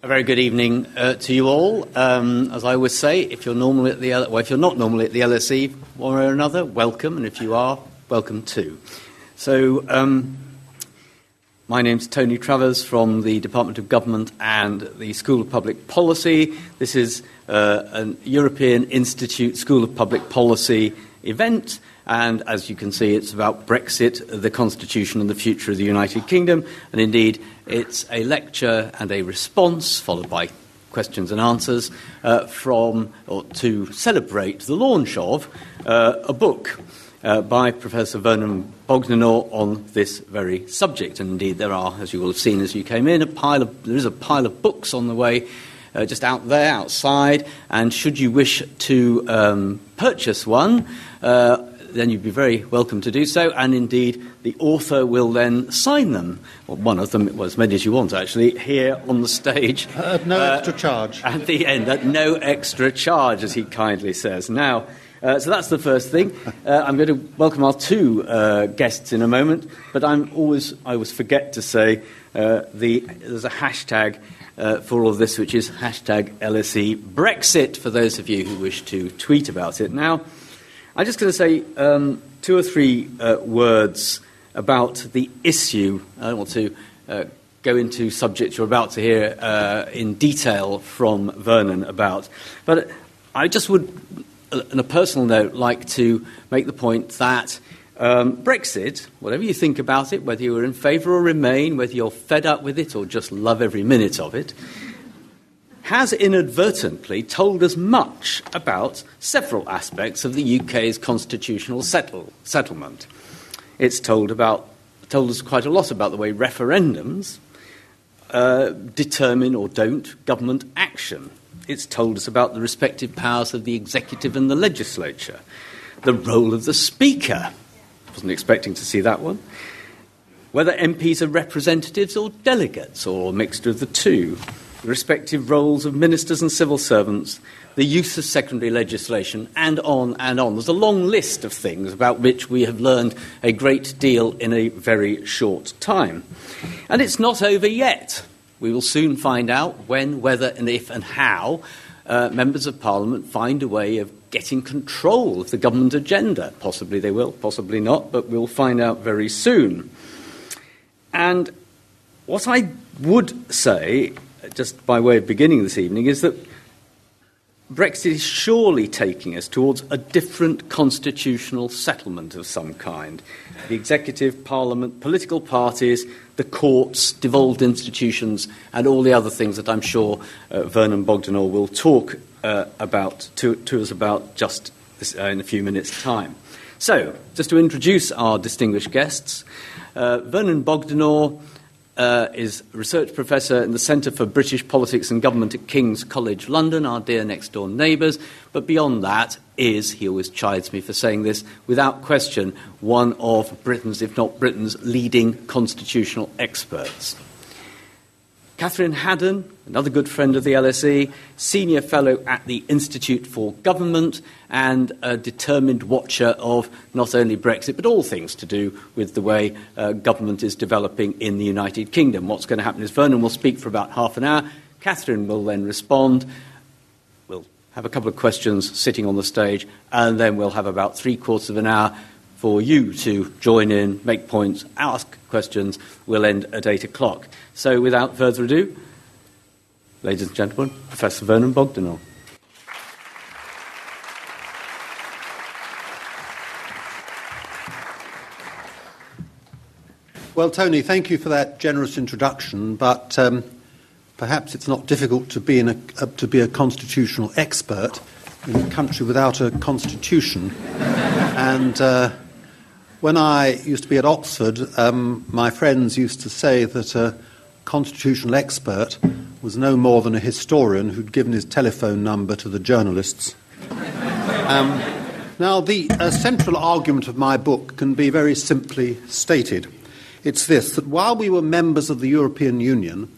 A very good evening uh, to you all. Um, as I always say, if you're normally at the L- well, if you're not normally at the LSE one way or another, welcome, and if you are, welcome too. So, um, my name's Tony Travers from the Department of Government and the School of Public Policy. This is uh, an European Institute School of Public Policy event. And as you can see, it's about Brexit, the Constitution, and the future of the United Kingdom. And indeed, it's a lecture and a response, followed by questions and answers, uh, from or to celebrate the launch of uh, a book uh, by Professor Vernon Bogdanor on this very subject. And indeed, there are, as you will have seen as you came in, a pile of, there is a pile of books on the way. Uh, just out there, outside, and should you wish to um, purchase one, uh, then you'd be very welcome to do so. And indeed, the author will then sign them, or one of them, well, as many as you want actually, here on the stage. At no uh, extra charge. At the end, at no extra charge, as he kindly says. Now, uh, so that's the first thing. Uh, I'm going to welcome our two uh, guests in a moment, but I'm always, I always forget to say uh, the, there's a hashtag uh, for all of this, which is hashtag LSE Brexit, for those of you who wish to tweet about it. Now, I'm just going to say um, two or three uh, words about the issue. I don't want to uh, go into subjects you're about to hear uh, in detail from Vernon about, but I just would, uh, on a personal note, like to make the point that. Um, Brexit, whatever you think about it, whether you're in favour or remain, whether you're fed up with it or just love every minute of it, has inadvertently told us much about several aspects of the UK's constitutional settle, settlement. It's told, about, told us quite a lot about the way referendums uh, determine or don't government action. It's told us about the respective powers of the executive and the legislature, the role of the speaker. Wasn't expecting to see that one. Whether MPs are representatives or delegates or a mixture of the two the respective roles of ministers and civil servants, the use of secondary legislation, and on and on. There's a long list of things about which we have learned a great deal in a very short time. And it's not over yet. We will soon find out when, whether, and if, and how uh, members of parliament find a way of getting control of the government agenda. Possibly they will, possibly not, but we'll find out very soon. And what I would say just by way of beginning this evening, is that Brexit is surely taking us towards a different constitutional settlement of some kind. The executive, parliament, political parties, the courts, devolved institutions, and all the other things that I'm sure uh, Vernon Bogdanor will talk uh, about to, to, us about just this, uh, in a few minutes' time. So, just to introduce our distinguished guests, uh, Vernon Bogdanor uh, is research professor in the Centre for British Politics and Government at King's College London, our dear next door neighbours. But beyond that, is, he always chides me for saying this, without question, one of Britain's, if not Britain's, leading constitutional experts. Catherine Haddon, another good friend of the LSE, senior fellow at the Institute for Government, and a determined watcher of not only Brexit, but all things to do with the way uh, government is developing in the United Kingdom. What's going to happen is Vernon will speak for about half an hour, Catherine will then respond. We'll have a couple of questions sitting on the stage, and then we'll have about three quarters of an hour for you to join in, make points, ask questions. We'll end at 8 o'clock. So, without further ado, ladies and gentlemen, Professor Vernon Bogdanor. Well, Tony, thank you for that generous introduction, but um, perhaps it's not difficult to be, a, uh, to be a constitutional expert in a country without a constitution. and uh, when I used to be at Oxford, um, my friends used to say that a constitutional expert was no more than a historian who'd given his telephone number to the journalists. Um, now, the uh, central argument of my book can be very simply stated. It's this that while we were members of the European Union,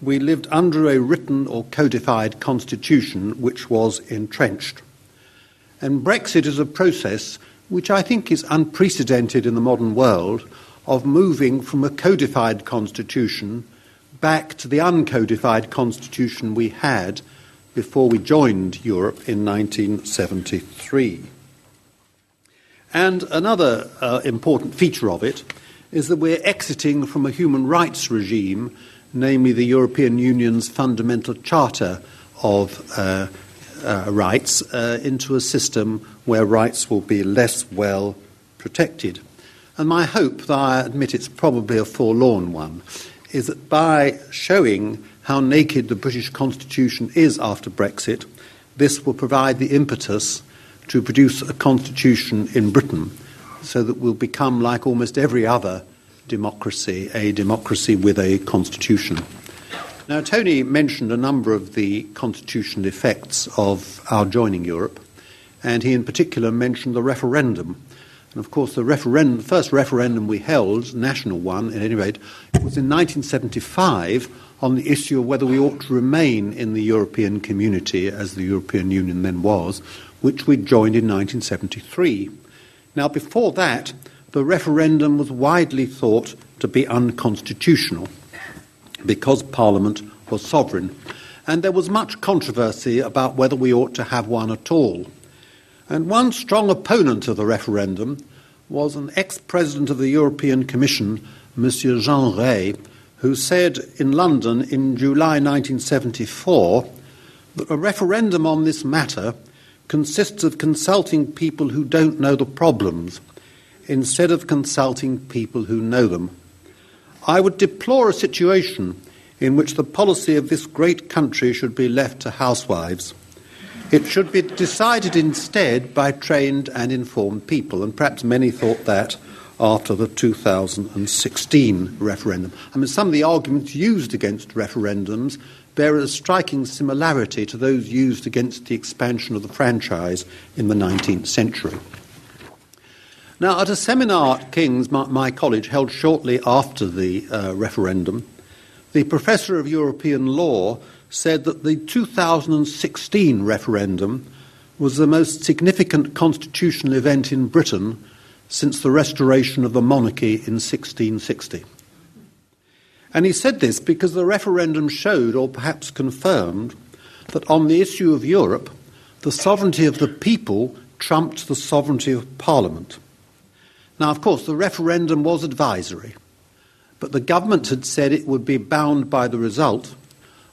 we lived under a written or codified constitution which was entrenched. And Brexit is a process which I think is unprecedented in the modern world, of moving from a codified constitution back to the uncodified constitution we had before we joined Europe in 1973. And another uh, important feature of it is that we're exiting from a human rights regime, namely the European Union's fundamental charter of uh, uh, rights, uh, into a system where rights will be less well protected. And my hope, though I admit it's probably a forlorn one, is that by showing how naked the British Constitution is after Brexit, this will provide the impetus to produce a constitution in Britain so that we'll become, like almost every other democracy, a democracy with a constitution. Now, Tony mentioned a number of the constitutional effects of our joining Europe, and he in particular mentioned the referendum. And of course, the, referendum, first referendum we held, national one at any rate, was in 1975 on the issue of whether we ought to remain in the European community, as the European Union then was, which we joined in 1973. Now, before that, the referendum was widely thought to be unconstitutional because Parliament was sovereign, and there was much controversy about whether we ought to have one at all. And one strong opponent of the referendum was an ex president of the European Commission, Monsieur Jean Rey, who said in London in July 1974 that a referendum on this matter consists of consulting people who don't know the problems instead of consulting people who know them. I would deplore a situation in which the policy of this great country should be left to housewives. It should be decided instead by trained and informed people, and perhaps many thought that after the 2016 referendum. I mean, some of the arguments used against referendums bear a striking similarity to those used against the expansion of the franchise in the 19th century. Now, at a seminar at King's, my, my college, held shortly after the uh, referendum, the professor of European law said that the 2016 referendum was the most significant constitutional event in Britain since the restoration of the monarchy in 1660. And he said this because the referendum showed, or perhaps confirmed, that on the issue of Europe, the sovereignty of the people trumped the sovereignty of Parliament. Now, of course, the referendum was advisory, but the government had said it would be bound by the result.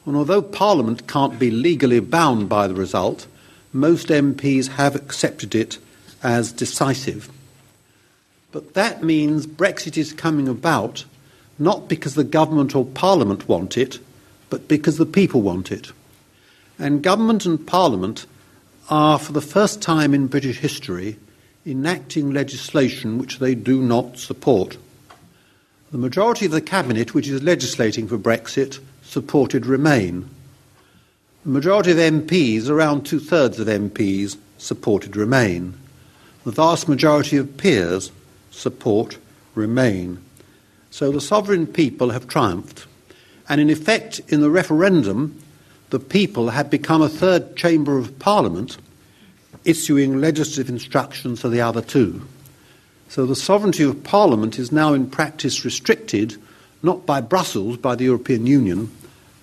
And although Parliament can't be legally bound by the result, most MPs have accepted it as decisive. But that means Brexit is coming about not because the government or parliament want it, but because the people want it. And government and parliament are, for the first time in British history, enacting legislation which they do not support. The majority of the cabinet, which is legislating for Brexit, supported Remain. The majority of MPs, around two thirds of MPs, supported Remain. The vast majority of peers support remain. So the sovereign people have triumphed. And in effect, in the referendum, the people had become a third chamber of parliament, issuing legislative instructions to the other two. So the sovereignty of parliament is now in practice restricted not by Brussels, by the European Union,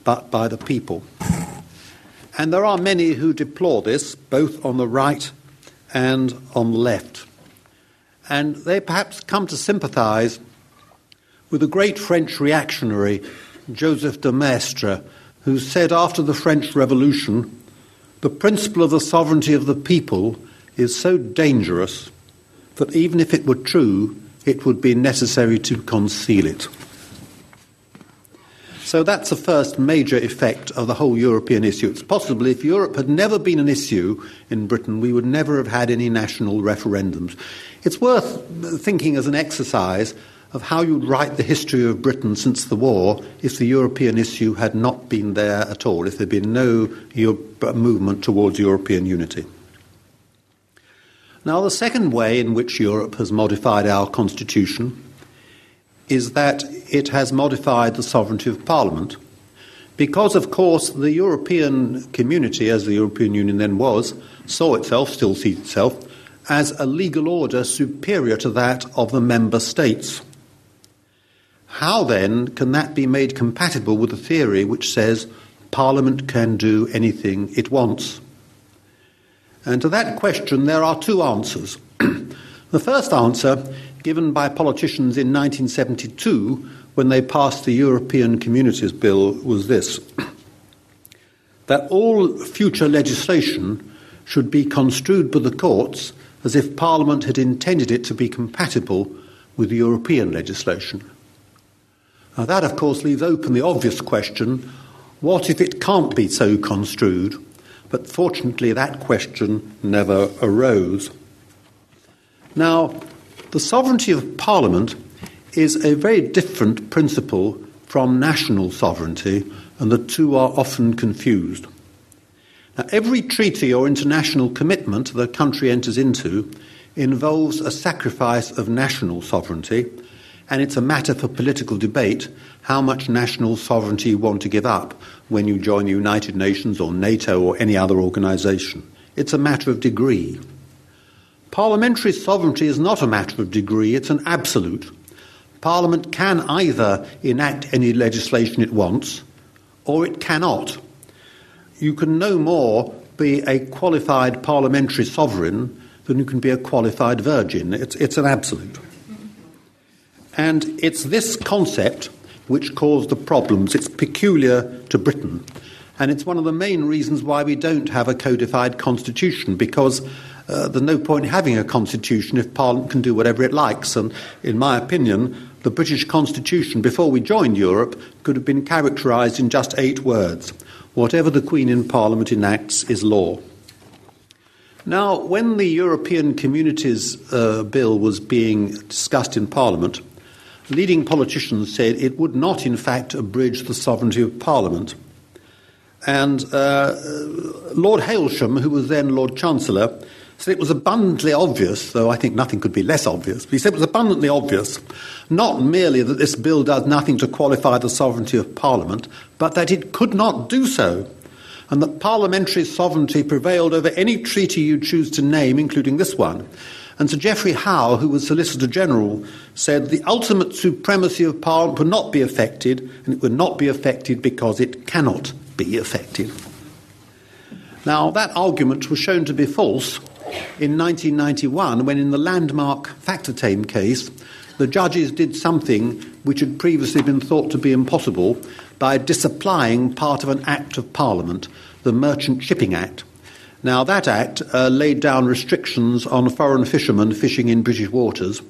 but by the people. And there are many who deplore this, both on the right and on the left and they perhaps come to sympathize with the great French reactionary Joseph de Maistre, who said after the French Revolution, the principle of the sovereignty of the people is so dangerous that even if it were true, it would be necessary to conceal it. So that's the first major effect of the whole European issue. It's possible if Europe had never been an issue in Britain, we would never have had any national referendums. It's worth thinking as an exercise of how you'd write the history of Britain since the war if the European issue had not been there at all, if there'd been no uh, movement towards European unity. Now, the second way in which Europe has modified our constitution is that it has modified the sovereignty of Parliament. Because, of course, the European community, as the European Union then was, saw itself, still sees itself, as a legal order superior to that of the member states. How then can that be made compatible with a theory which says Parliament can do anything it wants? And to that question, there are two answers. the first answer, given by politicians in 1972 when they passed the European Communities Bill, was this that all future legislation should be construed by the courts as if Parliament had intended it to be compatible with European legislation. Now, that, of course, leaves open the obvious question what if it can't be so construed? But fortunately, that question never arose. Now, the sovereignty of Parliament is a very different principle from national sovereignty, and the two are often confused. Now, every treaty or international commitment the country enters into involves a sacrifice of national sovereignty, and it's a matter for political debate how much national sovereignty you want to give up when you join the United Nations or NATO or any other organisation. It's a matter of degree. Parliamentary sovereignty is not a matter of degree, it's an absolute. Parliament can either enact any legislation it wants or it cannot you can no more be a qualified parliamentary sovereign than you can be a qualified virgin. It's, it's an absolute. And it's this concept which caused the problems. It's peculiar to Britain. And it's one of the main reasons why we don't have a codified constitution, because uh, there's no point having a constitution if Parliament can do whatever it likes. And in my opinion, the British constitution, before we joined Europe, could have been characterised in just eight words Whatever the Queen in Parliament enacts is law. Now, when the European Communities uh, Bill was being discussed in Parliament, leading politicians said it would not, in fact, abridge the sovereignty of Parliament. And uh, Lord Hailsham, who was then Lord Chancellor, said it was abundantly obvious, though I think nothing could be less obvious, but he said it was abundantly obvious not merely that this bill does nothing to qualify the sovereignty of Parliament, but that it could not do so, and that parliamentary sovereignty prevailed over any treaty you choose to name, including this one. And Sir Geoffrey Howe, who was Solicitor General, said the ultimate supremacy of Parliament would not be affected, and it would not be affected because it cannot be affected. Now, that argument was shown to be false in 1991 when, in the landmark Factortame case, the judges did something which had previously been thought to be impossible by disapplying part of an Act of Parliament, the Merchant Shipping Act. Now, that Act uh, laid down restrictions on foreign fishermen fishing in British waters,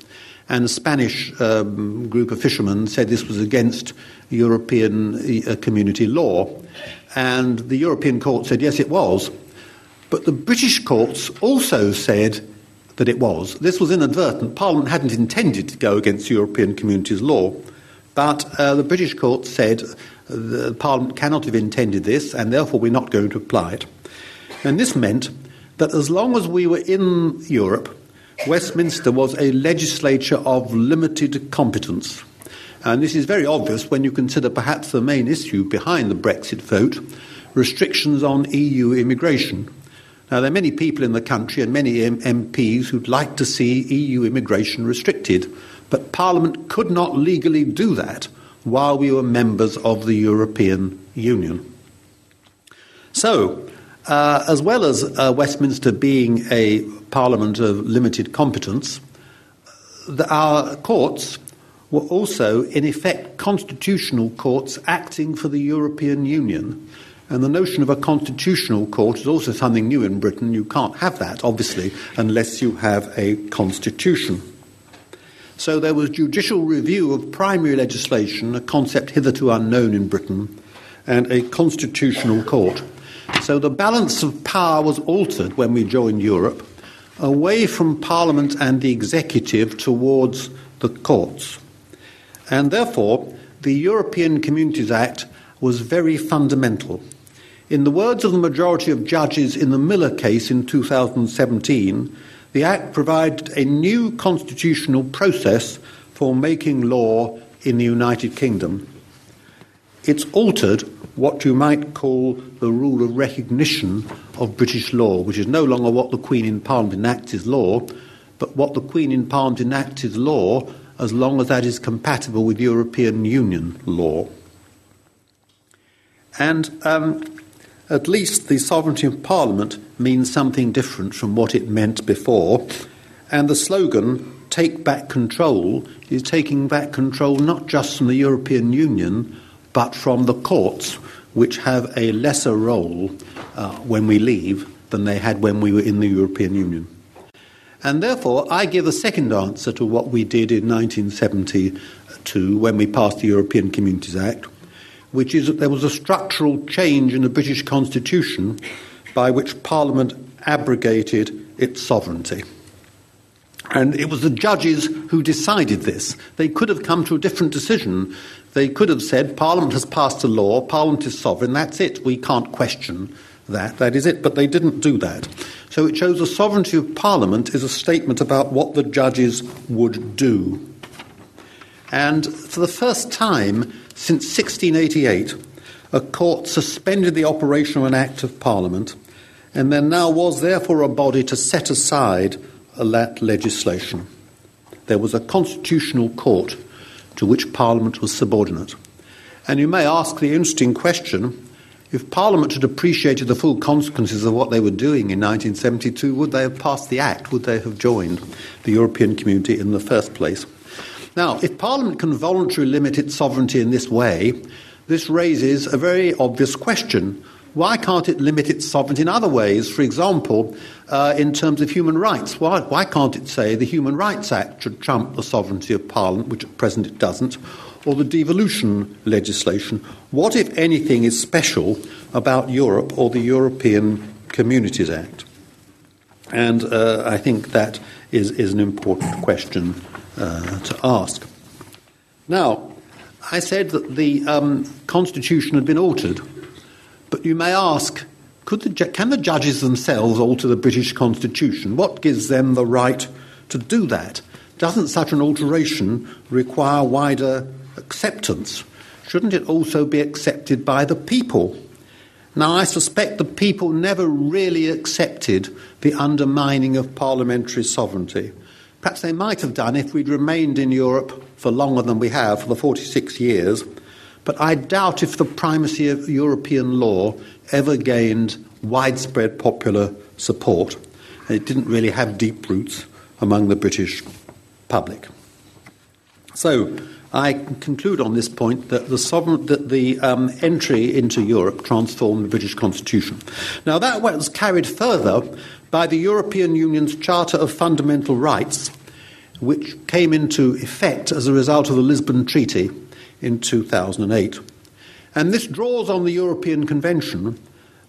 and a Spanish um, group of fishermen said this was against European uh, community law. And the European court said, yes, it was. But the British courts also said that it was. This was inadvertent. Parliament hadn't intended to go against European communities law, but uh, the British court said the Parliament cannot have intended this, and therefore we're not going to apply it. And this meant that as long as we were in Europe, Westminster was a legislature of limited competence. And this is very obvious when you consider perhaps the main issue behind the Brexit vote restrictions on EU immigration. Now, there are many people in the country and many MPs who'd like to see EU immigration restricted, but Parliament could not legally do that while we were members of the European Union. So, uh, as well as uh, Westminster being a parliament of limited competence, the, our courts were also, in effect, constitutional courts acting for the European Union. And the notion of a constitutional court is also something new in Britain. You can't have that, obviously, unless you have a constitution. So there was judicial review of primary legislation, a concept hitherto unknown in Britain, and a constitutional court. So the balance of power was altered when we joined Europe, away from Parliament and the executive towards the courts. And therefore, the European Communities Act was very fundamental. In the words of the majority of judges in the Miller case in 2017, the Act provided a new constitutional process for making law in the United Kingdom. It's altered what you might call the rule of recognition of British law, which is no longer what the Queen in Parliament enacts as law, but what the Queen in Parliament enacts as law as long as that is compatible with European Union law. And um, at least the sovereignty of Parliament means something different from what it meant before. And the slogan, Take Back Control, is taking back control not just from the European Union, but from the courts, which have a lesser role uh, when we leave than they had when we were in the European Union. And therefore, I give a second answer to what we did in 1972 when we passed the European Communities Act, which is that there was a structural change in the British Constitution by which Parliament abrogated its sovereignty. And it was the judges who decided this. They could have come to a different decision. They could have said, Parliament has passed a law, Parliament is sovereign, that's it, we can't question that, that is it. But they didn't do that. So it shows the sovereignty of Parliament is a statement about what the judges would do. And for the first time since 1688, a court suspended the operation of an Act of Parliament, and there now was therefore a body to set aside that legislation. There was a constitutional court to which Parliament was subordinate. And you may ask the interesting question if Parliament had appreciated the full consequences of what they were doing in 1972, would they have passed the Act? Would they have joined the European community in the first place? Now, if Parliament can voluntarily limit its sovereignty in this way, this raises a very obvious question. Why can't it limit its sovereignty in other ways? For example, uh, in terms of human rights. Why, why can't it say the Human Rights Act should trump the sovereignty of Parliament, which at present it doesn't? or the devolution legislation, what, if anything, is special about Europe or the European Communities Act? And uh, I think that is, is an important question uh, to ask. Now, I said that the um, Constitution had been altered, but you may ask the, can the judges themselves alter the British Constitution? What gives them the right to do that? Doesn't such an alteration require wider acceptance, shouldn't it also be accepted by the people? Now, I suspect the people never really accepted the undermining of parliamentary sovereignty. Perhaps they might have done if we'd remained in Europe for longer than we have, for the 46 years, but I doubt if the primacy of European law ever gained widespread popular support. It didn't really have deep roots among the British public. So, I conclude on this point that the, sovereign, that the um, entry into Europe transformed the British Constitution. Now, that was carried further by the European Union's Charter of Fundamental Rights, which came into effect as a result of the Lisbon Treaty in 2008. And this draws on the European Convention,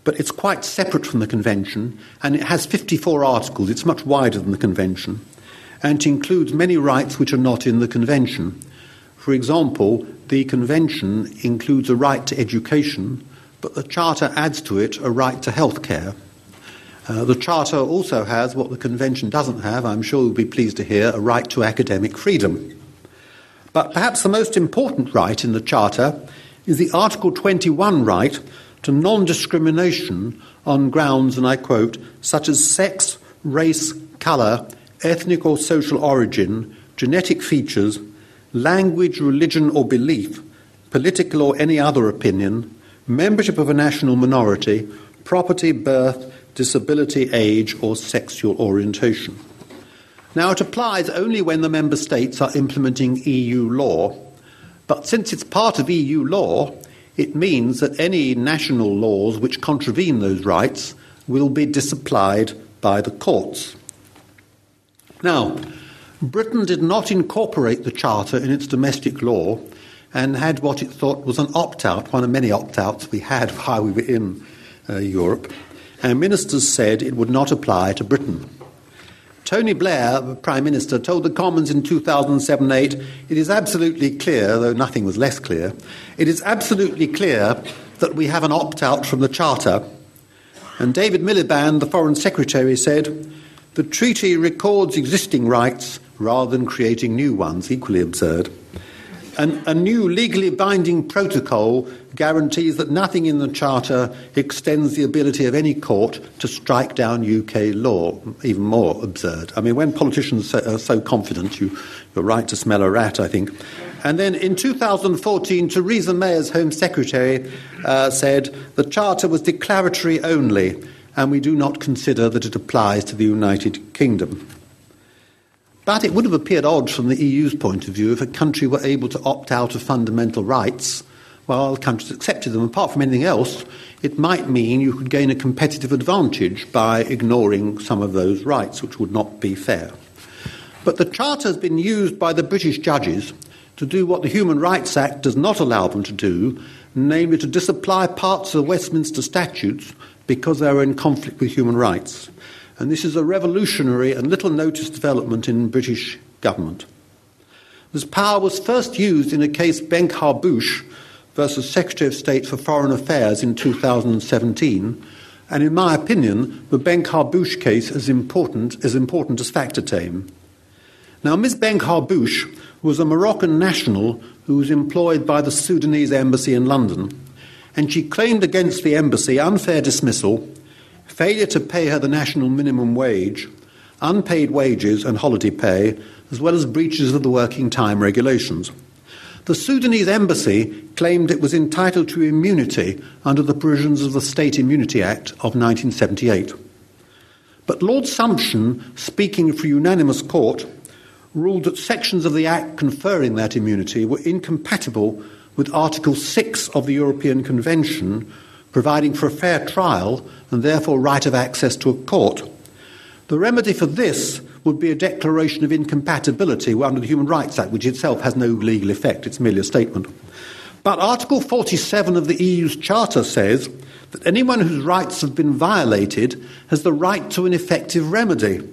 but it's quite separate from the Convention, and it has 54 articles. It's much wider than the Convention, and it includes many rights which are not in the Convention. For example, the Convention includes a right to education, but the Charter adds to it a right to health care. Uh, the Charter also has what the Convention doesn't have, I'm sure you'll be pleased to hear, a right to academic freedom. But perhaps the most important right in the Charter is the Article 21 right to non discrimination on grounds, and I quote, such as sex, race, colour, ethnic or social origin, genetic features, language, religion, or belief, political or any other opinion, membership of a national minority, property, birth, disability, age, or sexual orientation. Now, it applies only when the member states are implementing EU law, but since it's part of EU law, it means that any national laws which contravene those rights will be disapplied by the courts. Now, Britain did not incorporate the Charter in its domestic law and had what it thought was an opt out, one of many opt outs we had while we were in uh, Europe. And ministers said it would not apply to Britain. Tony Blair, the Prime Minister, told the Commons in 2007 8 it is absolutely clear, though nothing was less clear, it is absolutely clear that we have an opt out from the Charter. And David Miliband, the Foreign Secretary, said the treaty records existing rights rather than creating new ones, equally absurd. An, a new legally binding protocol guarantees that nothing in the Charter extends the ability of any court to strike down UK law. Even more absurd. I mean, when politicians are so confident, you, you're right to smell a rat, I think. And then in 2014, Theresa May, as Home Secretary, uh, said the Charter was declaratory only, and we do not consider that it applies to the United Kingdom. But it would have appeared odd from the EU's point of view if a country were able to opt out of fundamental rights while other countries accepted them. Apart from anything else, it might mean you could gain a competitive advantage by ignoring some of those rights, which would not be fair. But the Charter has been used by the British judges to do what the Human Rights Act does not allow them to do, namely to disapply parts of the Westminster statutes because they are in conflict with human rights and this is a revolutionary and little noticed development in British government. This power was first used in a case Benkharbouche versus Secretary of State for Foreign Affairs in 2017, and in my opinion, the Benkharbouche case is important, as important as Factortame. Now, Ms. Benkharbouche was a Moroccan national who was employed by the Sudanese embassy in London, and she claimed against the embassy unfair dismissal failure to pay her the national minimum wage, unpaid wages and holiday pay, as well as breaches of the working time regulations. The Sudanese embassy claimed it was entitled to immunity under the provisions of the State Immunity Act of 1978. But Lord Sumption, speaking for unanimous court, ruled that sections of the Act conferring that immunity were incompatible with Article 6 of the European Convention, providing for a fair trial and therefore right of access to a court. The remedy for this would be a declaration of incompatibility under the Human Rights Act, which itself has no legal effect, it's merely a statement. But Article 47 of the EU's Charter says that anyone whose rights have been violated has the right to an effective remedy.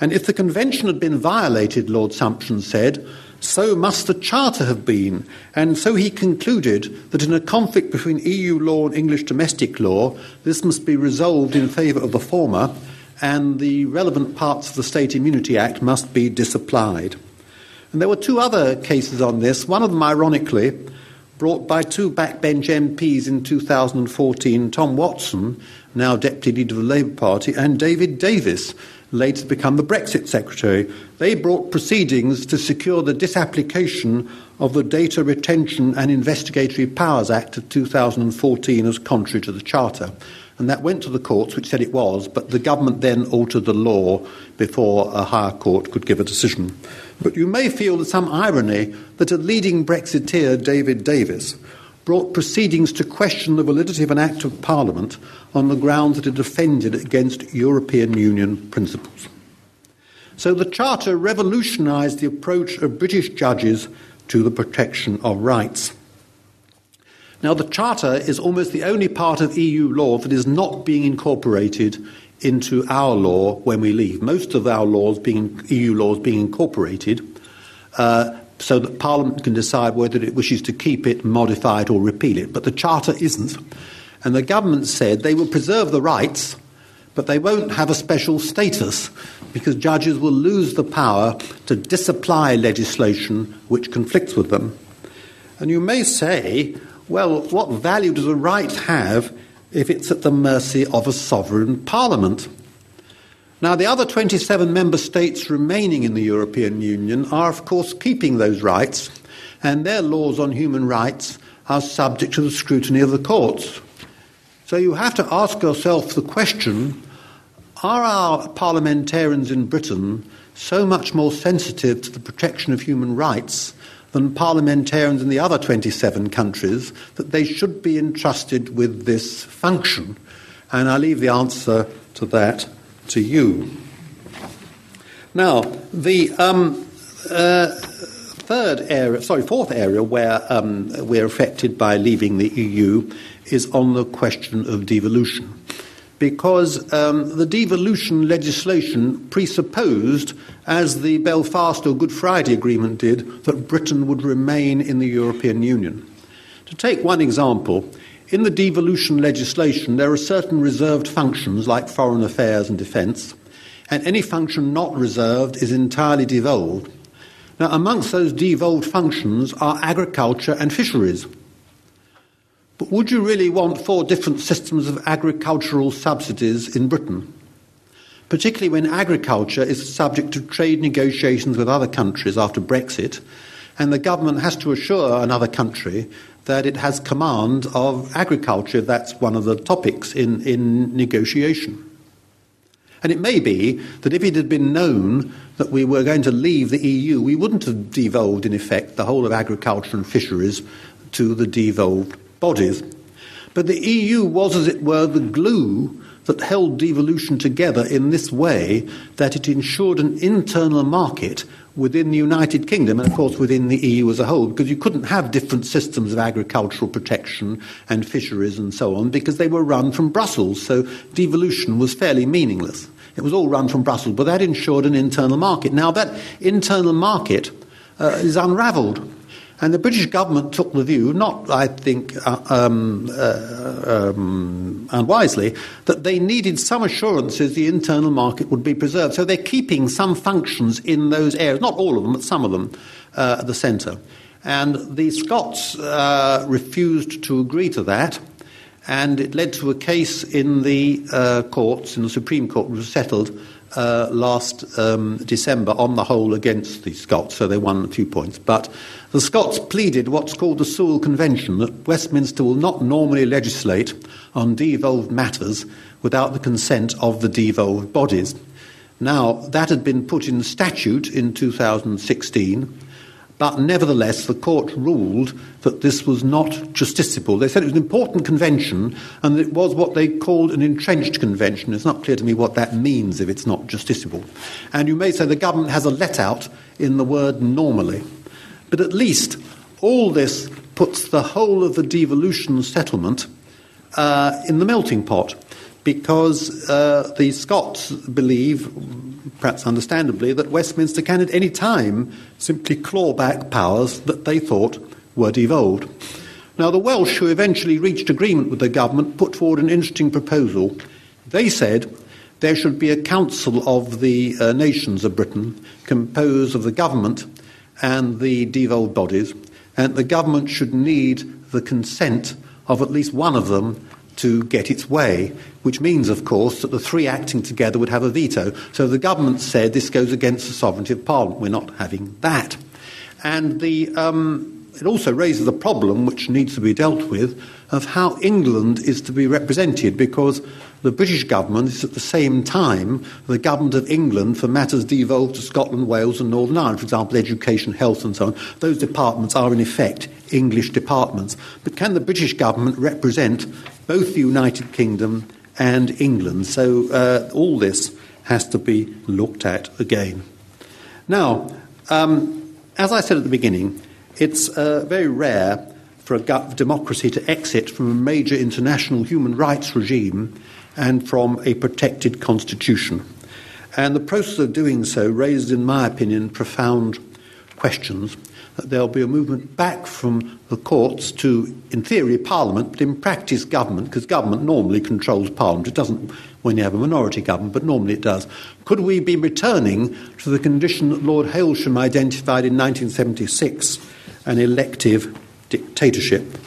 And if the Convention had been violated, Lord Sumption said, so must the Charter have been. And so he concluded that in a conflict between EU law and English domestic law, this must be resolved in favour of the former, and the relevant parts of the State Immunity Act must be disapplied. And there were two other cases on this, one of them, ironically, brought by two backbench MPs in 2014, Tom Watson, now Deputy Leader of the Labour Party, and David Davis, later to become the Brexit Secretary. They brought proceedings to secure the disapplication of the Data Retention and Investigatory Powers Act of 2014 as contrary to the Charter. And that went to the courts, which said it was, but the government then altered the law before a higher court could give a decision. But you may feel some irony that a leading Brexiteer, David Davis, brought proceedings to question the validity of an Act of Parliament on the grounds that it offended against European Union principles. So the Charter revolutionised the approach of British judges to the protection of rights. Now, the Charter is almost the only part of EU law that is not being incorporated into our law when we leave. Most of our laws, being EU laws, being incorporated, uh, so that Parliament can decide whether it wishes to keep it, modify it, or repeal it. But the Charter isn't. And the government said they will preserve the rights, but they won't have a special status because judges will lose the power to disapply legislation which conflicts with them. And you may say, well, what value does a right have if it's at the mercy of a sovereign parliament? Now, the other 27 member states remaining in the European Union are, of course, keeping those rights, and their laws on human rights are subject to the scrutiny of the courts. So you have to ask yourself the question are our parliamentarians in Britain so much more sensitive to the protection of human rights than parliamentarians in the other 27 countries that they should be entrusted with this function? And I leave the answer to that to you. Now, the um, uh, third area, sorry, fourth area where um, we're affected by leaving the EU is on the question of devolution. Because um, the devolution legislation presupposed, as the Belfast or Good Friday Agreement did, that Britain would remain in the European Union. To take one example, in the devolution legislation, there are certain reserved functions like foreign affairs and defence, and any function not reserved is entirely devolved. Now, amongst those devolved functions are agriculture and fisheries. But would you really want four different systems of agricultural subsidies in Britain? Particularly when agriculture is subject to trade negotiations with other countries after Brexit, and the government has to assure another country that it has command of agriculture. That's one of the topics in, in negotiation. And it may be that if it had been known that we were going to leave the EU, we wouldn't have devolved, in effect, the whole of agriculture and fisheries to the devolved bodies. But the EU was, as it were, the glue that held devolution together in this way that it ensured an internal market within the United Kingdom and, of course, within the EU as a whole, because you couldn't have different systems of agricultural protection and fisheries and so on because they were run from Brussels. So devolution was fairly meaningless. It was all run from Brussels, but that ensured an internal market. Now, that internal market uh, is unravelled and the British government took the view, not, I think, uh, um, uh, um, unwisely, that they needed some assurances the internal market would be preserved. So they're keeping some functions in those areas, not all of them, but some of them, uh, at the centre. And the Scots uh, refused to agree to that, and it led to a case in the uh, courts, in the Supreme Court, which was settled uh, last um, December on the whole against the Scots, so they won a few points. But the Scots pleaded what's called the Sewell Convention that Westminster will not normally legislate on devolved matters without the consent of the devolved bodies. Now, that had been put in statute in 2016. But nevertheless, the court ruled that this was not justiciable. They said it was an important convention and it was what they called an entrenched convention. It's not clear to me what that means if it's not justiciable. And you may say the government has a let out in the word normally. But at least all this puts the whole of the devolution settlement uh, in the melting pot because uh, the Scots believe, perhaps understandably, that Westminster can at any time simply claw back powers that they thought were devolved. Now, the Welsh, who eventually reached agreement with the government, put forward an interesting proposal. They said there should be a council of the uh, nations of Britain composed of the government and the devolved bodies, and the government should need the consent of at least one of them to get its way, which means, of course, that the three acting together would have a veto. So the government said this goes against the sovereignty of Parliament. We're not having that. And the, um, it also raises a problem which needs to be dealt with of how England is to be represented because the British government is at the same time the government of England for matters devolved to Scotland, Wales, and Northern Ireland, for example, education, health, and so on. Those departments are, in effect, English departments. But can the British government represent both the United Kingdom and England? So uh, all this has to be looked at again. Now, um, as I said at the beginning, it's uh, very rare for a democracy to exit from a major international human rights regime and from a protected constitution. And the process of doing so raised, in my opinion, profound questions. There'll be a movement back from the courts to, in theory, Parliament, but in practice, government, because government normally controls Parliament. It doesn't when you have a minority government, but normally it does. Could we be returning to the condition that Lord Hailsham identified in 1976, an elective dictatorship?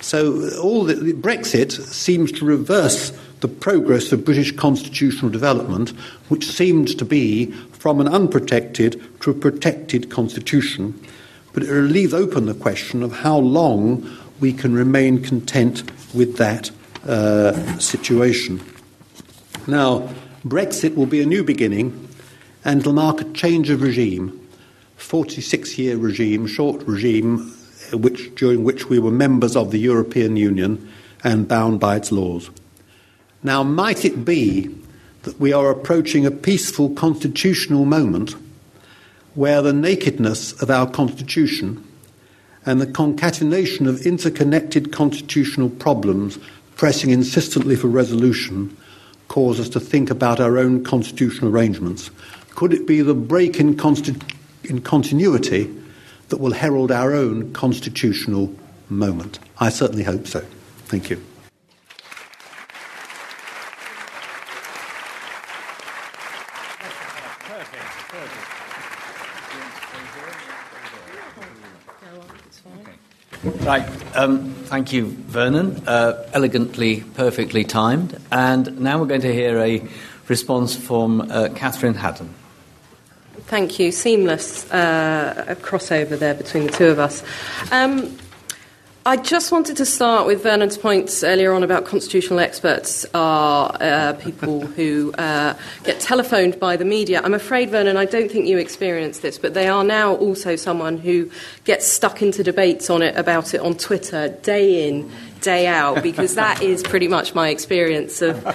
So all the, Brexit seems to reverse the progress of British constitutional development, which seemed to be from an unprotected to a protected constitution. But it leaves open the question of how long we can remain content with that uh, situation. Now, Brexit will be a new beginning and will mark a change of regime. 46 year regime, short regime, which, during which we were members of the European Union and bound by its laws. Now, might it be that we are approaching a peaceful constitutional moment where the nakedness of our constitution and the concatenation of interconnected constitutional problems pressing insistently for resolution cause us to think about our own constitutional arrangements? Could it be the break in, consti- in continuity that will herald our own constitutional moment? I certainly hope so. Thank you. Right. Um, thank you, Vernon. Uh, elegantly, perfectly timed. And now we're going to hear a response from uh, Catherine Haddon. Thank you. Seamless uh, crossover there between the two of us. Um, I just wanted to start with Vernon's points earlier on about constitutional experts are uh, people who uh, get telephoned by the media. I'm afraid, Vernon, I don't think you experienced this, but they are now also someone who gets stuck into debates on it about it on Twitter day in, day out, because that is pretty much my experience of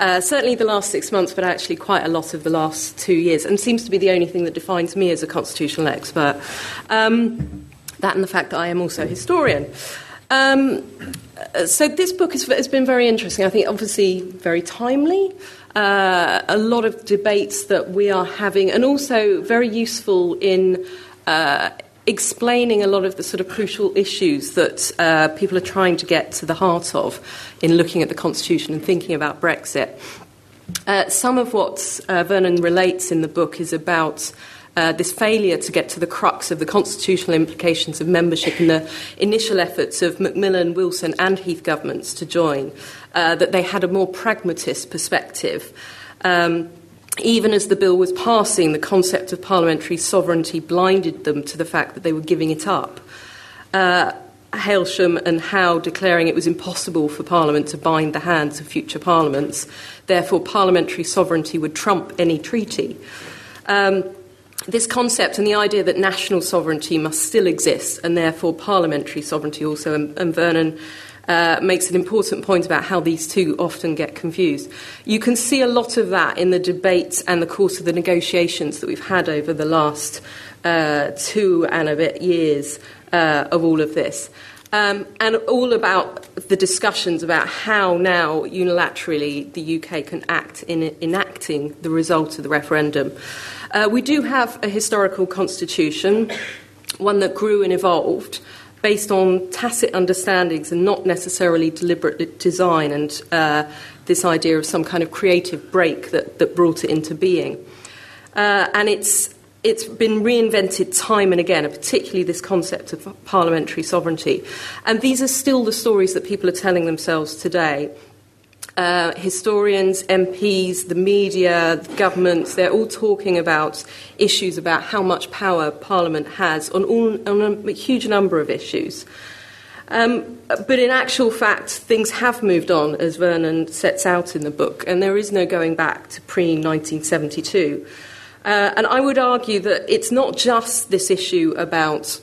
uh, certainly the last six months, but actually quite a lot of the last two years, and seems to be the only thing that defines me as a constitutional expert. Um, that and the fact that I am also a historian. Um, so this book has, has, been very interesting. I think obviously very timely. Uh, a lot of debates that we are having, and also very useful in uh, explaining a lot of the sort of crucial issues that uh, people are trying to get to the heart of in looking at the constitution and thinking about Brexit. Uh, some of what uh, Vernon relates in the book is about uh, this failure to get to the crux of the constitutional implications of membership and the initial efforts of Macmillan, Wilson, and Heath governments to join, uh, that they had a more pragmatist perspective. Um, even as the bill was passing, the concept of parliamentary sovereignty blinded them to the fact that they were giving it up. Uh, Hailsham and Howe declaring it was impossible for Parliament to bind the hands of future parliaments. Therefore, parliamentary sovereignty would trump any treaty. Um, this concept and the idea that national sovereignty must still exist and therefore parliamentary sovereignty also, and, and Vernon uh, makes an important point about how these two often get confused. You can see a lot of that in the debates and the course of the negotiations that we've had over the last uh, two and a bit years uh, of all of this. Um, and all about the discussions about how now unilaterally the UK can act in enacting the result of the referendum. Uh, we do have a historical constitution, one that grew and evolved based on tacit understandings and not necessarily deliberate design and uh, this idea of some kind of creative break that, that brought it into being. Uh, and it's, it's been reinvented time and again, particularly this concept of parliamentary sovereignty. And these are still the stories that people are telling themselves today uh, historians, MPs, the media, the governments, they're all talking about issues about how much power Parliament has on, all, on a huge number of issues. Um, but in actual fact, things have moved on, as Vernon sets out in the book, and there is no going back to pre 1972. Uh, and I would argue that it's not just this issue about,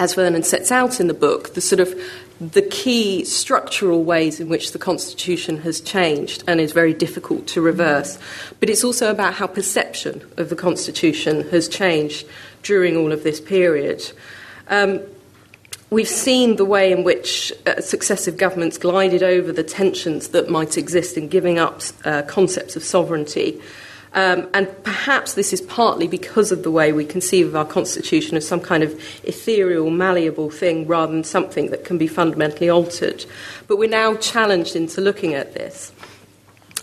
as Vernon sets out in the book, the sort of the key structural ways in which the Constitution has changed and is very difficult to reverse. But it's also about how perception of the Constitution has changed during all of this period. Um, we've seen the way in which uh, successive governments glided over the tensions that might exist in giving up uh, concepts of sovereignty um, and perhaps this is partly because of the way we conceive of our constitution as some kind of ethereal, malleable thing rather than something that can be fundamentally altered. But we're now challenged into looking at this.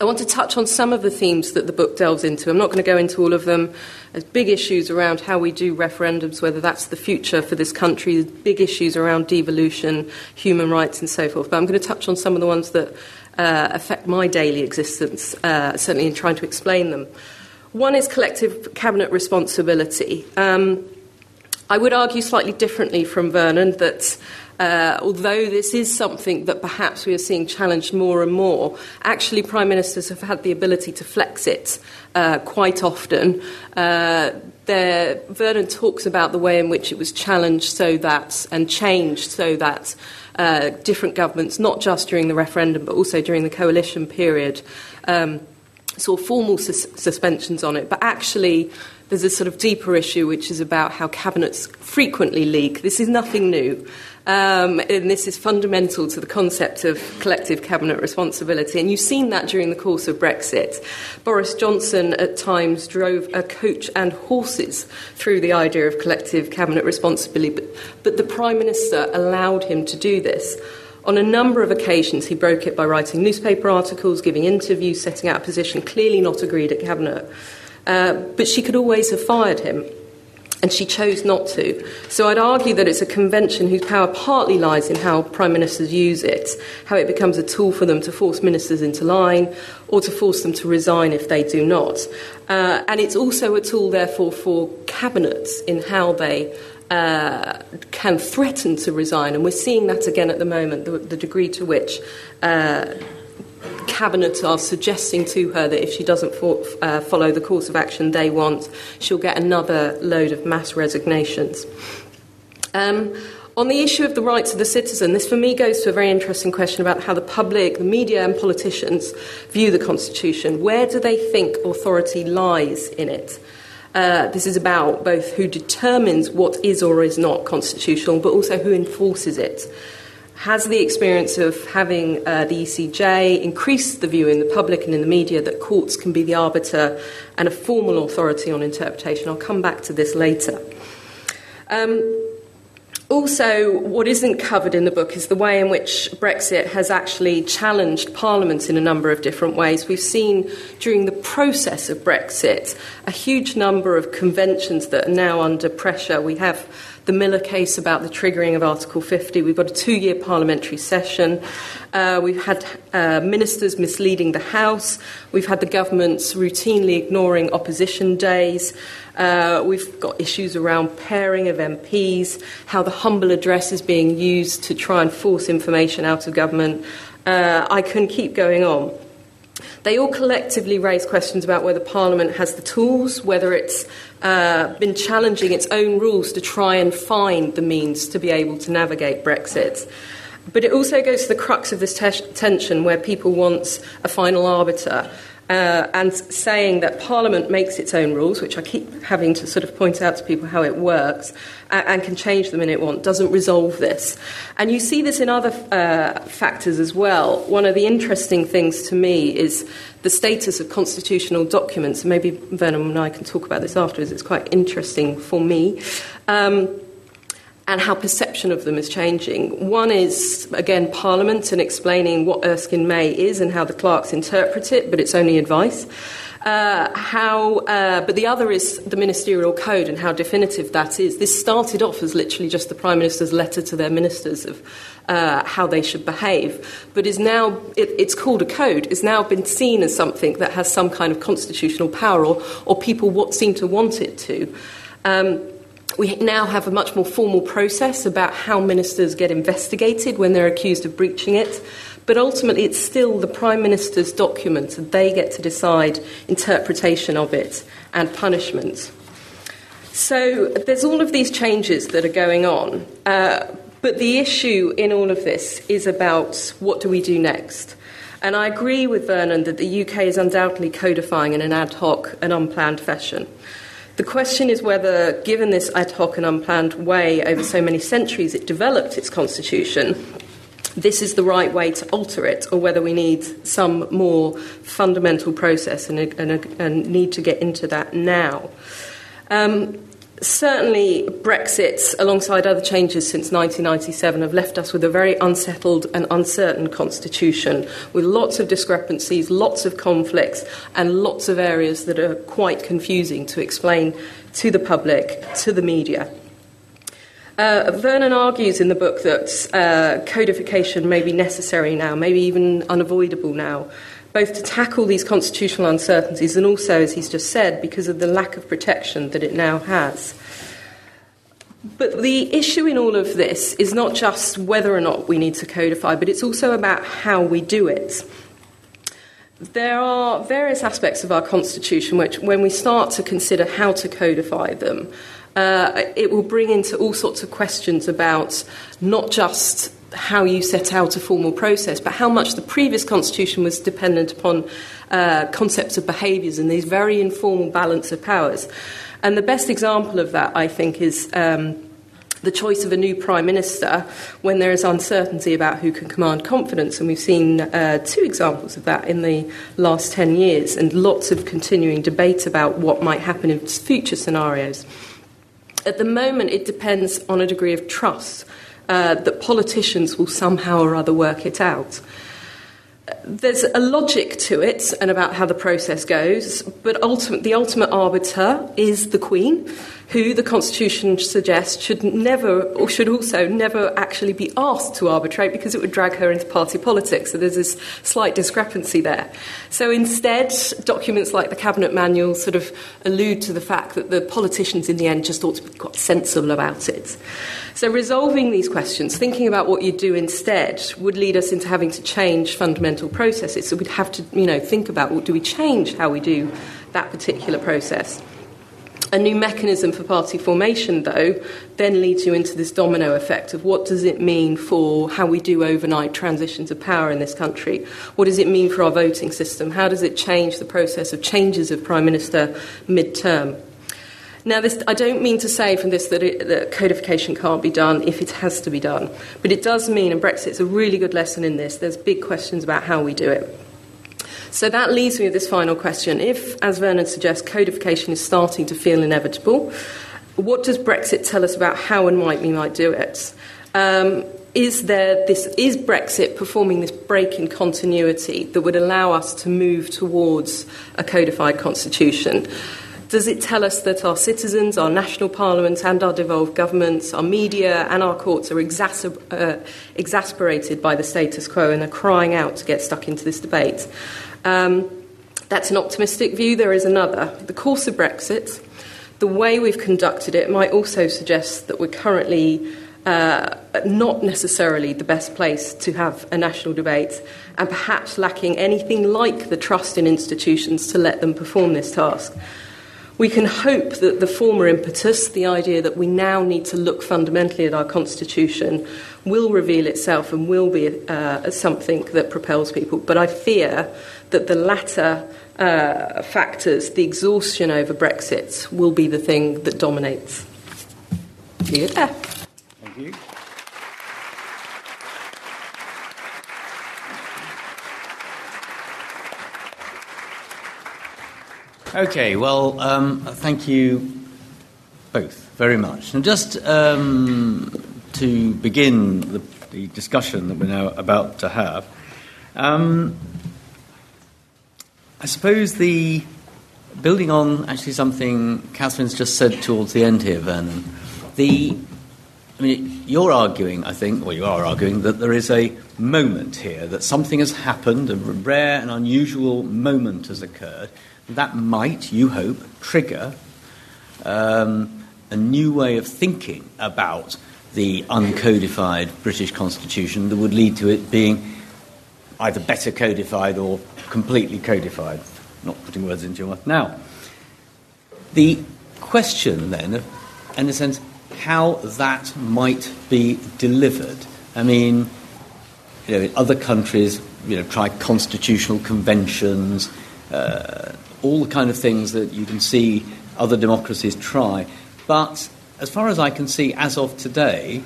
I want to touch on some of the themes that the book delves into. I'm not going to go into all of them. There's big issues around how we do referendums, whether that's the future for this country, big issues around devolution, human rights, and so forth. But I'm going to touch on some of the ones that uh, affect my daily existence, uh, certainly in trying to explain them. One is collective cabinet responsibility. Um, I would argue slightly differently from Vernon that uh, although this is something that perhaps we are seeing challenged more and more, actually prime ministers have had the ability to flex it uh, quite often. Uh, there, Vernon talks about the way in which it was challenged so that and changed so that uh, different governments, not just during the referendum but also during the coalition period, um, saw formal sus- suspensions on it. But actually, there's a sort of deeper issue which is about how cabinets frequently leak. This is nothing new. Um, and this is fundamental to the concept of collective cabinet responsibility. And you've seen that during the course of Brexit. Boris Johnson at times drove a coach and horses through the idea of collective cabinet responsibility, but, but the Prime Minister allowed him to do this. On a number of occasions, he broke it by writing newspaper articles, giving interviews, setting out a position clearly not agreed at Cabinet. Uh, but she could always have fired him. and she chose not to. So I'd argue that it's a convention whose power partly lies in how prime ministers use it, how it becomes a tool for them to force ministers into line or to force them to resign if they do not. Uh, and it's also a tool, therefore, for cabinets in how they. Uh, can threaten to resign, and we're seeing that again at the moment, the, the degree to which uh, Cabinet are suggesting to her that if she doesn't uh, follow the course of action they want, she'll get another load of mass resignations. Um, on the issue of the rights of the citizen, this for me goes to a very interesting question about how the public, the media, and politicians view the Constitution. Where do they think authority lies in it? Uh, this is about both who determines what is or is not constitutional, but also who enforces it has the experience of having uh, the ECJ increased the view in the public and in the media that courts can be the arbiter and a formal authority on interpretation. I'll come back to this later. Um, also, what isn't covered in the book is the way in which Brexit has actually challenged Parliament in a number of different ways. We've seen during the process of Brexit a huge number of conventions that are now under pressure. We have the Miller case about the triggering of Article 50. We've got a two year parliamentary session. Uh, we've had uh, ministers misleading the House. We've had the governments routinely ignoring opposition days. Uh, we've got issues around pairing of MPs, how the humble address is being used to try and force information out of government. Uh, I can keep going on. They all collectively raise questions about whether Parliament has the tools, whether it's uh, been challenging its own rules to try and find the means to be able to navigate Brexit. But it also goes to the crux of this te- tension where people want a final arbiter uh, and saying that Parliament makes its own rules, which I keep having to sort of point out to people how it works, uh, and can change them in it want, doesn't resolve this. And you see this in other uh, factors as well. One of the interesting things to me is the status of constitutional documents. Maybe Vernon and I can talk about this afterwards. It's quite interesting for me. Um, and how perception of them is changing. One is, again, Parliament and explaining what Erskine May is and how the clerks interpret it, but it's only advice. Uh, how, uh, but the other is the ministerial code and how definitive that is. This started off as literally just the Prime Minister's letter to their ministers of uh, how they should behave, but is now, it, it's called a code, is now been seen as something that has some kind of constitutional power or, or people what seem to want it to. Um, we now have a much more formal process about how ministers get investigated when they're accused of breaching it. But ultimately, it's still the Prime Minister's document, and they get to decide interpretation of it and punishment. So there's all of these changes that are going on. Uh, but the issue in all of this is about what do we do next? And I agree with Vernon that the UK is undoubtedly codifying in an ad hoc and unplanned fashion. The question is whether, given this ad hoc and unplanned way over so many centuries it developed its constitution, this is the right way to alter it, or whether we need some more fundamental process and, and, and need to get into that now. Um, certainly, Brexit, alongside other changes since 1997, have left us with a very unsettled and uncertain constitution, with lots of discrepancies, lots of conflicts, and lots of areas that are quite confusing to explain to the public, to the media. Uh, Vernon argues in the book that uh, codification may be necessary now, maybe even unavoidable now both to tackle these constitutional uncertainties and also, as he's just said, because of the lack of protection that it now has. But the issue in all of this is not just whether or not we need to codify, but it's also about how we do it. There are various aspects of our constitution which, when we start to consider how to codify them, uh, it will bring into all sorts of questions about not just how you set out a formal process, but how much the previous constitution was dependent upon uh, concepts of behaviours and these very informal balance of powers. And the best example of that, I think, is. Um, the choice of a new prime minister when there is uncertainty about who can command confidence. And we've seen uh, two examples of that in the last 10 years, and lots of continuing debate about what might happen in future scenarios. At the moment, it depends on a degree of trust uh, that politicians will somehow or other work it out. There's a logic to it and about how the process goes, but ultimate, the ultimate arbiter is the Queen. who the Constitution suggests should never, or should also never actually be asked to arbitrate because it would drag her into party politics. So there's this slight discrepancy there. So instead, documents like the Cabinet Manual sort of allude to the fact that the politicians in the end just ought to be quite sensible about it. So resolving these questions, thinking about what you do instead, would lead us into having to change fundamental processes. So we'd have to, you know, think about what do we change how we do that particular process. A new mechanism for party formation, though, then leads you into this domino effect of what does it mean for how we do overnight transitions of power in this country? What does it mean for our voting system? How does it change the process of changes of Prime Minister mid term? Now, this, I don't mean to say from this that, it, that, codification can't be done if it has to be done, but it does mean, and Brexit's a really good lesson in this, there's big questions about how we do it. So that leaves me with this final question. If, as Vernon suggests, codification is starting to feel inevitable, what does Brexit tell us about how and why we might do it? Um, is there this is Brexit performing this break in continuity that would allow us to move towards a codified constitution? Does it tell us that our citizens, our national parliaments, and our devolved governments, our media, and our courts are exacer- uh, exasperated by the status quo and are crying out to get stuck into this debate? Um, that's an optimistic view. There is another. The course of Brexit, the way we've conducted it, might also suggest that we're currently uh, not necessarily the best place to have a national debate and perhaps lacking anything like the trust in institutions to let them perform this task. We can hope that the former impetus, the idea that we now need to look fundamentally at our constitution, will reveal itself and will be uh, something that propels people. But I fear that the latter uh, factors, the exhaustion over Brexit, will be the thing that dominates. Thank you. Okay, well, um, thank you both very much. And just um, to begin the, the, discussion that we're now about to have, um, I suppose the building on actually something Catherine's just said towards the end here, Vernon. The, I mean, you're arguing, I think, or you are arguing that there is a moment here that something has happened, a rare and unusual moment has occurred that might, you hope, trigger um, a new way of thinking about the uncodified British Constitution that would lead to it being either better codified or completely codified. Not putting words into your mouth. Now, the question then, in a sense, how that might be delivered. I mean, you know, in other countries, you know, try constitutional conventions, uh, all the kind of things that you can see other democracies try. But as far as I can see, as of today,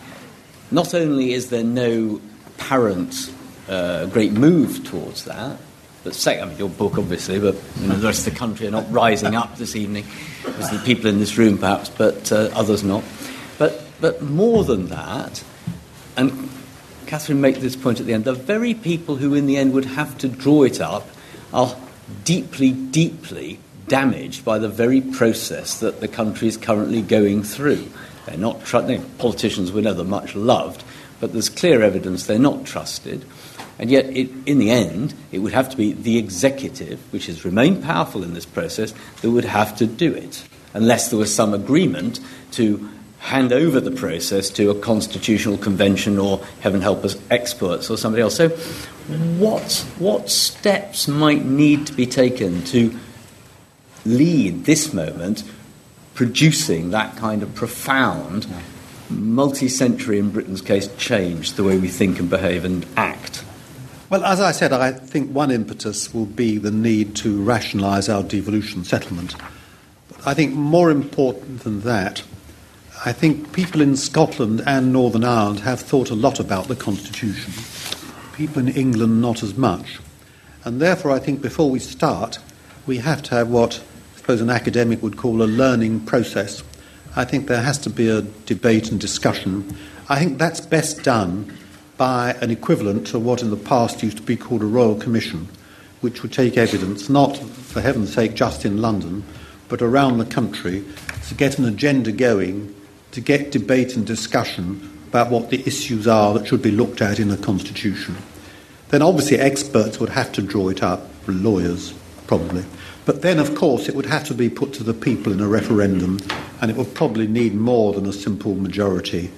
not only is there no apparent uh, great move towards that, but say, I mean, your book obviously, but you know, the rest of the country are not rising up this evening. There's the people in this room perhaps, but uh, others not. But, but more than that, and Catherine made this point at the end, the very people who in the end would have to draw it up are deeply, deeply damaged by the very process that the country is currently going through. They're not tr- politicians were never much loved, but there's clear evidence they're not trusted. And yet, it, in the end, it would have to be the executive, which has remained powerful in this process, that would have to do it, unless there was some agreement to hand over the process to a constitutional convention or, heaven help us, experts or somebody else. So, what, what steps might need to be taken to lead this moment producing that kind of profound, multi century, in Britain's case, change the way we think and behave and act? Well, as I said, I think one impetus will be the need to rationalise our devolution settlement. But I think more important than that, I think people in Scotland and Northern Ireland have thought a lot about the Constitution. People in England, not as much. And therefore, I think before we start, we have to have what I suppose an academic would call a learning process. I think there has to be a debate and discussion. I think that's best done by an equivalent to what in the past used to be called a Royal Commission, which would take evidence, not, for heaven's sake, just in London, but around the country, to get an agenda going, to get debate and discussion about what the issues are that should be looked at in the constitution. Then obviously experts would have to draw it up, lawyers probably. But then, of course, it would have to be put to the people in a referendum, and it would probably need more than a simple majority,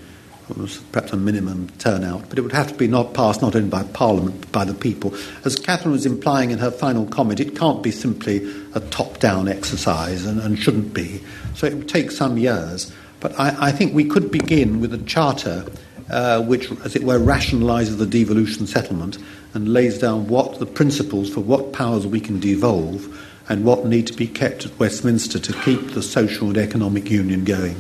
perhaps a minimum turnout. But it would have to be not passed not only by Parliament, but by the people. As Catherine was implying in her final comment, it can't be simply a top down exercise and, and, shouldn't be. So it would take some years. But I, I think we could begin with a charter uh, which, as it were, rationalises the devolution settlement and lays down what the principles for what powers we can devolve and what need to be kept at Westminster to keep the social and economic union going.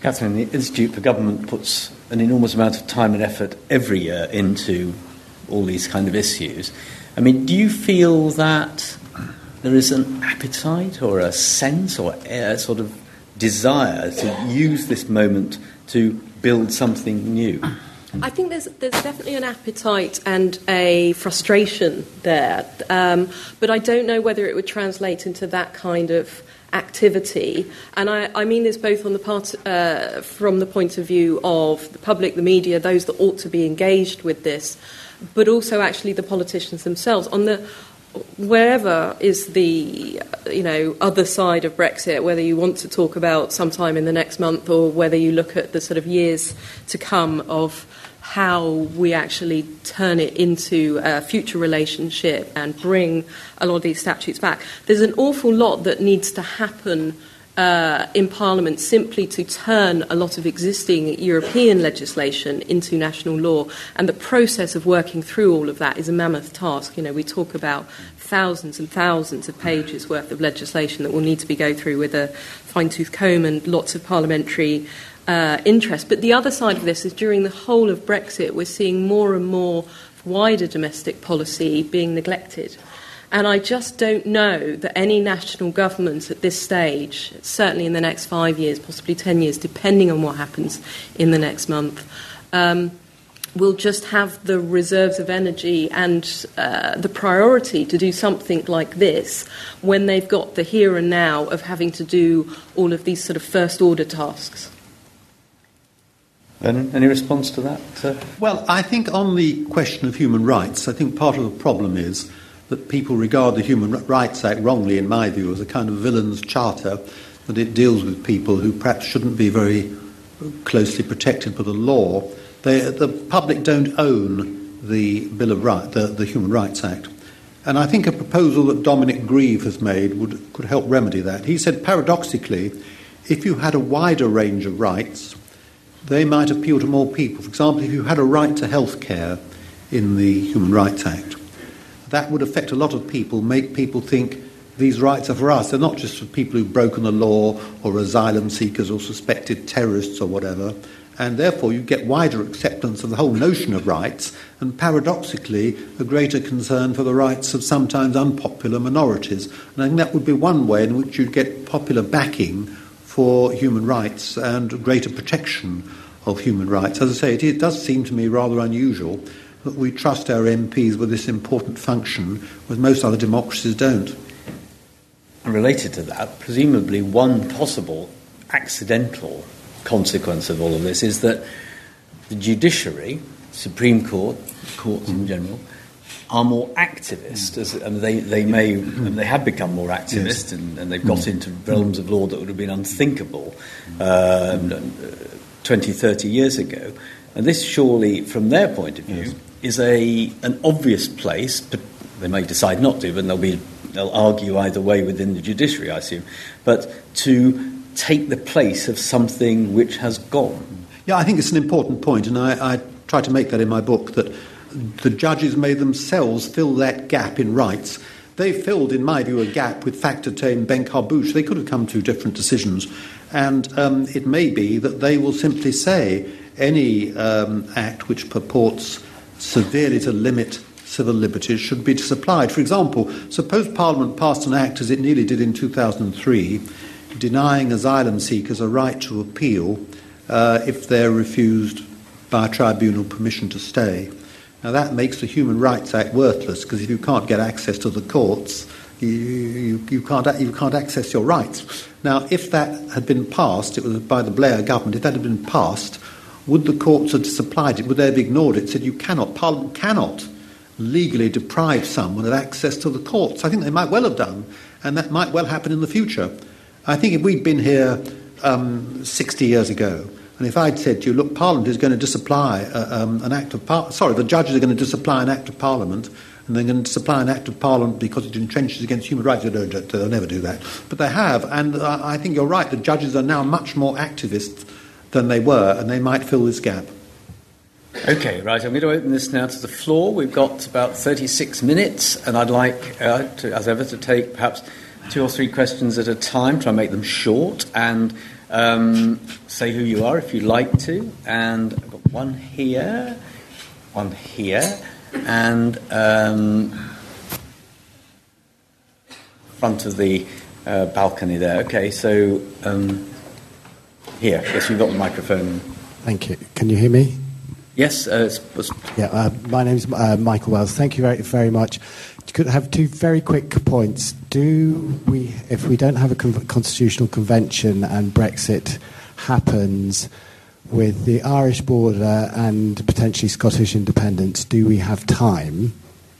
Catherine, the Institute for Government puts an enormous amount of time and effort every year into all these kind of issues. I mean, do you feel that there is an appetite or a sense or a sort of desire to use this moment to build something new? I think there's there's definitely an appetite and a frustration there, um, but I don't know whether it would translate into that kind of activity. And I, I mean this both on the part uh, from the point of view of the public, the media, those that ought to be engaged with this, but also actually the politicians themselves. On the wherever is the you know other side of Brexit, whether you want to talk about sometime in the next month or whether you look at the sort of years to come of how we actually turn it into a future relationship and bring a lot of these statutes back. There's an awful lot that needs to happen uh, in Parliament simply to turn a lot of existing European legislation into national law. And the process of working through all of that is a mammoth task. You know, we talk about thousands and thousands of pages worth of legislation that will need to be go through with a fine tooth comb and lots of parliamentary uh, interest. But the other side of this is during the whole of Brexit, we're seeing more and more wider domestic policy being neglected. And I just don't know that any national government at this stage, certainly in the next five years, possibly ten years, depending on what happens in the next month, um, will just have the reserves of energy and uh, the priority to do something like this when they've got the here and now of having to do all of these sort of first order tasks. Vernon, any response to that? Well, I think on the question of human rights, I think part of the problem is that people regard the Human Rights Act wrongly, in my view, as a kind of villain's charter, that it deals with people who perhaps shouldn't be very closely protected by the law. They, the public don't own the Bill of Rights, the, the Human Rights Act. And I think a proposal that Dominic Grieve has made would, could help remedy that. He said, paradoxically, if you had a wider range of rights, they might appeal to more people. For example, if you had a right to health care in the Human Rights Act, that would affect a lot of people, make people think these rights are for us. They're not just for people who've broken the law or asylum seekers or suspected terrorists or whatever. And therefore, you get wider acceptance of the whole notion of rights, and paradoxically, a greater concern for the rights of sometimes unpopular minorities. And I think that would be one way in which you'd get popular backing for human rights and greater protection of human rights. As I say, it, it does seem to me rather unusual that we trust our MPs with this important function, whereas most other democracies don't. And related to that, presumably one possible accidental consequence of all of this is that the judiciary, Supreme Court, courts in general, are more activist, as, and they, they may and they have become more activist, yes. and, and, they've got into realms of law that would have been unthinkable um, 20, 30 years ago. And this surely, from their point of view, yes. Is a an obvious place. But they may decide not to, but they'll be they'll argue either way within the judiciary, I assume. But to take the place of something which has gone. Yeah, I think it's an important point, and I, I try to make that in my book that the judges may themselves fill that gap in rights. They filled, in my view, a gap with Factortame and Benkharbouche. They could have come to different decisions. And um, it may be that they will simply say any um, act which purports severely to limit civil liberties should be disapplied. For example, suppose Parliament passed an act, as it nearly did in 2003, denying asylum seekers a right to appeal uh, if they're refused by a tribunal permission to stay. Now, that makes the Human Rights Act worthless because if you can't get access to the courts, You, you, you, can't, you can't access your rights. Now, if that had been passed, it was by the Blair government, if that had been passed, would the courts have disapplied it? Would they have ignored it? Said you cannot, Parliament cannot legally deprive someone of access to the courts. I think they might well have done, and that might well happen in the future. I think if we'd been here um, 60 years ago, and if I'd said to you, look, Parliament is going to disapply uh, um, an act of Parliament, sorry, the judges are going to disapply an act of Parliament, and they're going to disapply an act of Parliament because it entrenches against human rights. They don't, they'll never do that. But they have, and uh, I think you're right, the judges are now much more activists than they were, and they might fill this gap. Okay, right. I'm going to open this now to the floor. We've got about 36 minutes, and I'd like, uh, to, as ever, to take perhaps two or three questions at a time, try and make them short, and um, say who you are if you like to. And I've got one here, one here, and um, front of the uh, balcony there. Okay, so um, here, yes, you've got the microphone. Thank you. Can you hear me? Yes, uh, it's, it's Yeah, uh, my name is uh, Michael Wells. Thank you very, very much. Could I have two very quick points. Do we, if we don't have a con- constitutional convention and Brexit happens with the Irish border and potentially Scottish independence, do we have time?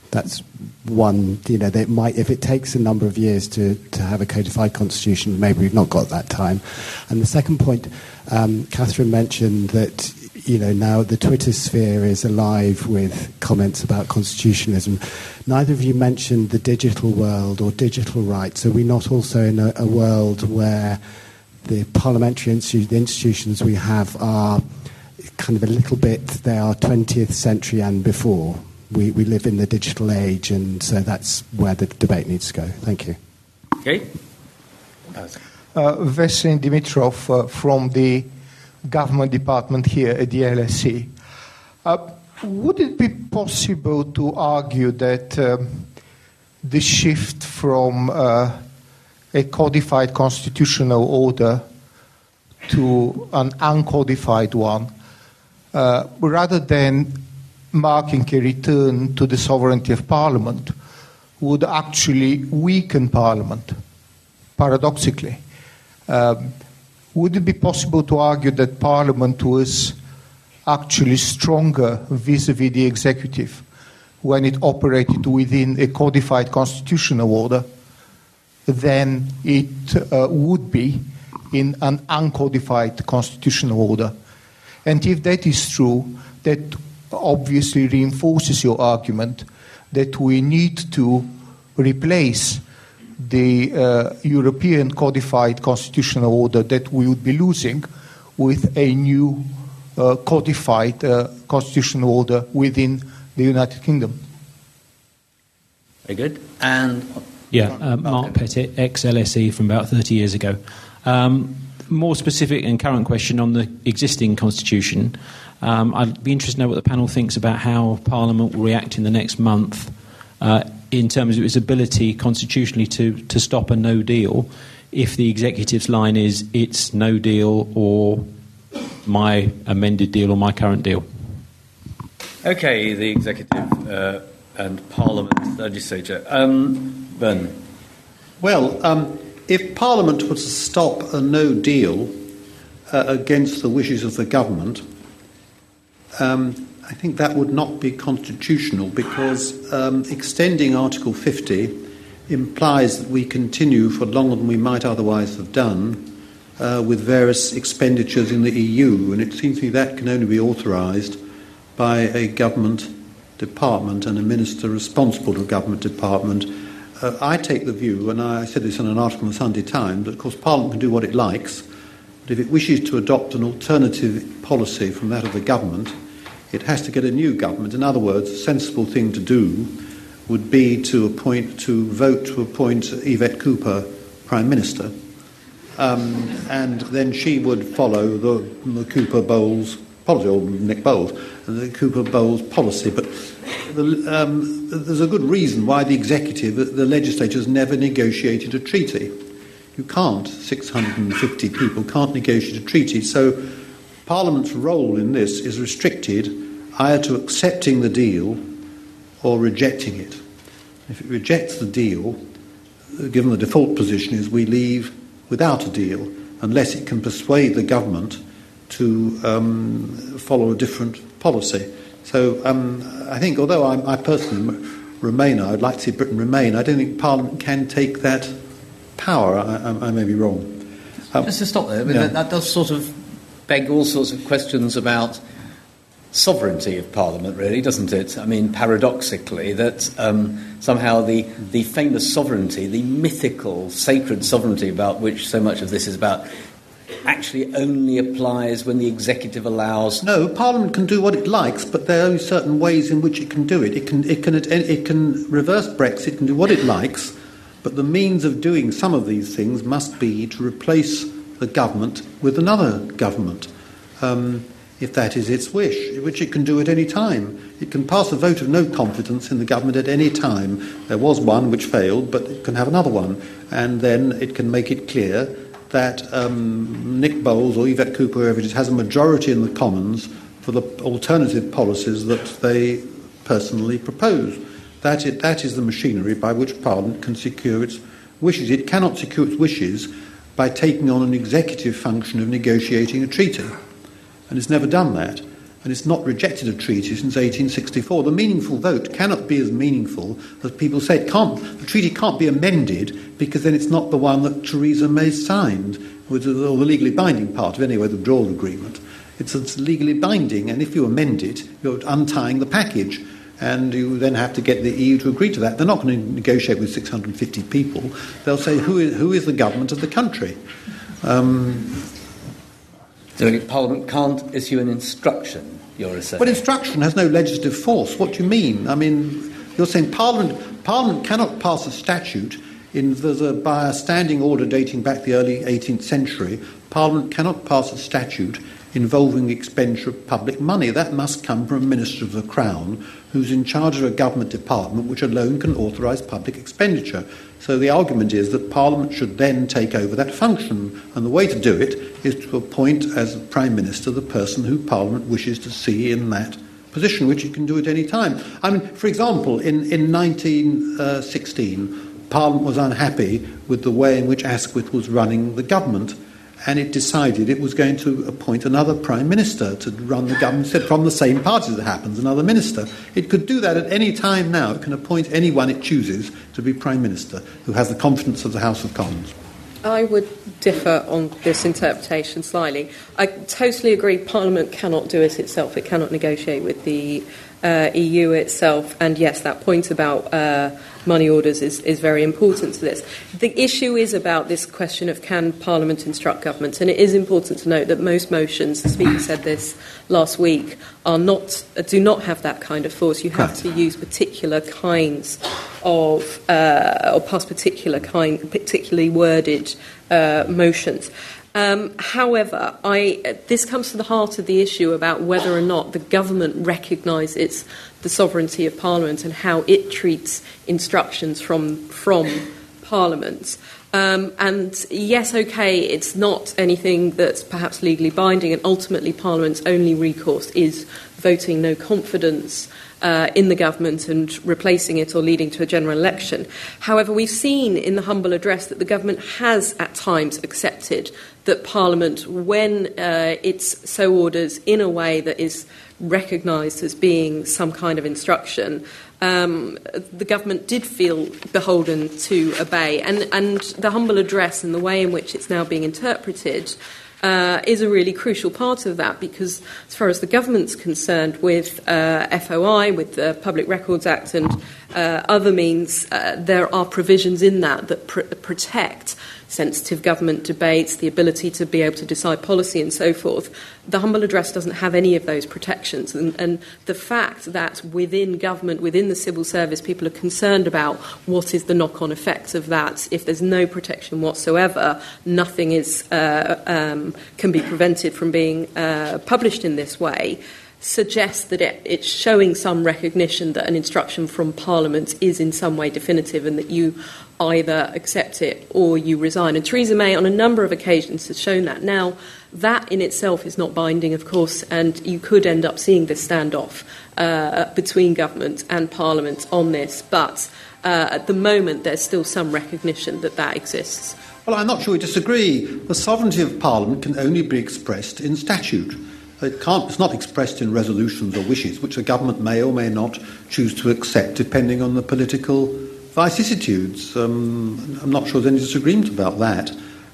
That's one, you know, that might, if it takes a number of years to, to have a codified constitution, maybe we've not got that time. And the second point, um, Catherine mentioned that you know, now the Twitter sphere is alive with comments about constitutionalism. Neither of you mentioned the digital world or digital rights. Are we not also in a, a world where the parliamentary institu- the institutions we have are kind of a little bit, they are 20th century and before? We, we live in the digital age, and so that's where the debate needs to go. Thank you. okay. uh, Veselin Dimitrov uh, from the government department here at the LSE. Uh, would it be possible to argue that um, the shift from uh, a codified constitutional order to an uncodified one, uh, rather than marking a return to the sovereignty of Parliament, would actually weaken Parliament, paradoxically? Um, would it be possible to argue that Parliament was actually stronger vis a vis the executive when it operated within a codified constitutional order than it uh, would be in an uncodified constitutional order? And if that is true, that obviously reinforces your argument that we need to replace the uh, European codified constitutional order that we would be losing with a new uh, codified uh, constitutional order within the United Kingdom. Very good. And Yeah, uh, Mark Pettit, ex LSE from about 30 years ago. Um, more specific and current question on the existing constitution. Um, I'd be interested to know what the panel thinks about how Parliament will react in the next month uh, in terms of its ability constitutionally to, to stop a no deal if the executive's line is it's no deal or my amended deal or my current deal. okay, the executive uh, and Parliament the legislature. Um, Vernon. Well, um, if Parliament were to stop a no deal uh, against the wishes of the government, um, I think that would not be constitutional because um, extending Article 50 implies that we continue for longer than we might otherwise have done uh, with various expenditures in the EU, and it seems to me that can only be authorised by a government department and a minister responsible to a government department. Uh, I take the view, and I said this in an article in the Sunday Times, that of course Parliament can do what it likes, but if it wishes to adopt an alternative policy from that of the government, it has to get a new government. In other words, a sensible thing to do would be to appoint, to vote to appoint Yvette Cooper Prime Minister. Um, and then she would follow the, the Cooper Boles policy, or Nick Boles, the Cooper Boles policy. But the, um, there's a good reason why the executive, the legislature, has never negotiated a treaty. You can't, 650 people can't negotiate a treaty. So Parliament's role in this is restricted either to accepting the deal or rejecting it. If it rejects the deal, given the default position, is we leave without a deal unless it can persuade the government to um, follow a different policy. So um, I think, although I, I personally remain, I'd like to see Britain remain, I don't think Parliament can take that power. I, I, I may be wrong. Um, Just to stop there, I mean, yeah. that, that does sort of beg all sorts of questions about sovereignty of Parliament, really, doesn't it? I mean, paradoxically, that um, somehow the, the famous sovereignty, the mythical, sacred sovereignty about which so much of this is about, actually only applies when the executive allows. No, Parliament can do what it likes, but there are only certain ways in which it can do it. It can, it can, it can reverse Brexit, it can do what it likes, but the means of doing some of these things must be to replace the government with another government. Um, if that is its wish, which it can do at any time. It can pass a vote of no confidence in the government at any time. There was one which failed, but it can have another one. And then it can make it clear that um, Nick Boles or Yvette Cooper, whoever it is, has a majority in the Commons for the alternative policies that they personally propose. That is, that is the machinery by which Parliament can secure its wishes. It cannot secure its wishes by taking on an executive function of negotiating a treaty and it's never done that. And it's not rejected a treaty since 1864. The meaningful vote cannot be as meaningful as people say. It can't, the treaty can't be amended because then it's not the one that Theresa May signed, or the legally binding part of any withdrawal agreement. It's, it's legally binding, and if you amend it, you're untying the package and you then have to get the EU to agree to that. They're not going to negotiate with 650 people. They'll say, who is, who is the government of the country? Um, so Parliament can't issue an instruction, you're saying? But instruction has no legislative force. What do you mean? I mean, you're saying Parliament, Parliament cannot pass a statute in, a, by a standing order dating back the early 18th century. Parliament cannot pass a statute involving the expenditure of public money. That must come from a Minister of the Crown who's in charge of a government department which alone can authorise public expenditure. So the argument is that Parliament should then take over that function, and the way to do it is to appoint as Prime Minister the person who Parliament wishes to see in that position, which it can do at any time. I mean, for example, in, in 1916, Parliament was unhappy with the way in which Asquith was running the government and it decided it was going to appoint another prime minister to run the government from the same party it happens, another minister. It could do that at any time now. It can appoint anyone it chooses to be prime minister who has the confidence of the House of Commons. I would differ on this interpretation slightly. I totally agree Parliament cannot do it itself. It cannot negotiate with the uh, EU itself. And yes, that point about uh, money orders is, is very important to this. The issue is about this question of can Parliament instruct governments, and it is important to note that most motions, the Speaker said this last week, are not do not have that kind of force. You have to use particular kinds of uh, or pass particular kind, particularly worded uh, motions. Um, however, I, this comes to the heart of the issue about whether or not the government recognises the sovereignty of Parliament and how it treats instructions from, from Parliament. Um, and yes, okay, it's not anything that's perhaps legally binding, and ultimately, Parliament's only recourse is voting no confidence uh, in the government and replacing it or leading to a general election. However, we've seen in the humble address that the government has at times accepted that Parliament, when uh, it so orders in a way that is recognised as being some kind of instruction, um, the government did feel beholden to obey. And, and the humble address and the way in which it's now being interpreted uh, is a really crucial part of that because, as far as the government's concerned, with uh, FOI, with the Public Records Act, and uh, other means, uh, there are provisions in that that pr- protect sensitive government debates, the ability to be able to decide policy, and so forth. The humble address doesn't have any of those protections. And, and, the fact that within government, within the civil service, people are concerned about what is the knock on effects of that. If there's no protection whatsoever, nothing is, uh, um, can be prevented from being uh, published in this way suggests that it, it's showing some recognition that an instruction from Parliament is in some way definitive and that you either accept it or you resign. And Theresa May, on a number of occasions, has shown that. Now, that in itself is not binding, of course, and you could end up seeing this standoff uh, between government and Parliament on this. But uh, at the moment there's still some recognition that that exists. Well, I'm not sure we disagree. The sovereignty of Parliament can only be expressed in statute. It can't, it's not expressed in resolutions or wishes, which a government may or may not choose to accept depending on the political vicissitudes. Um, I'm not sure there's any disagreement about that.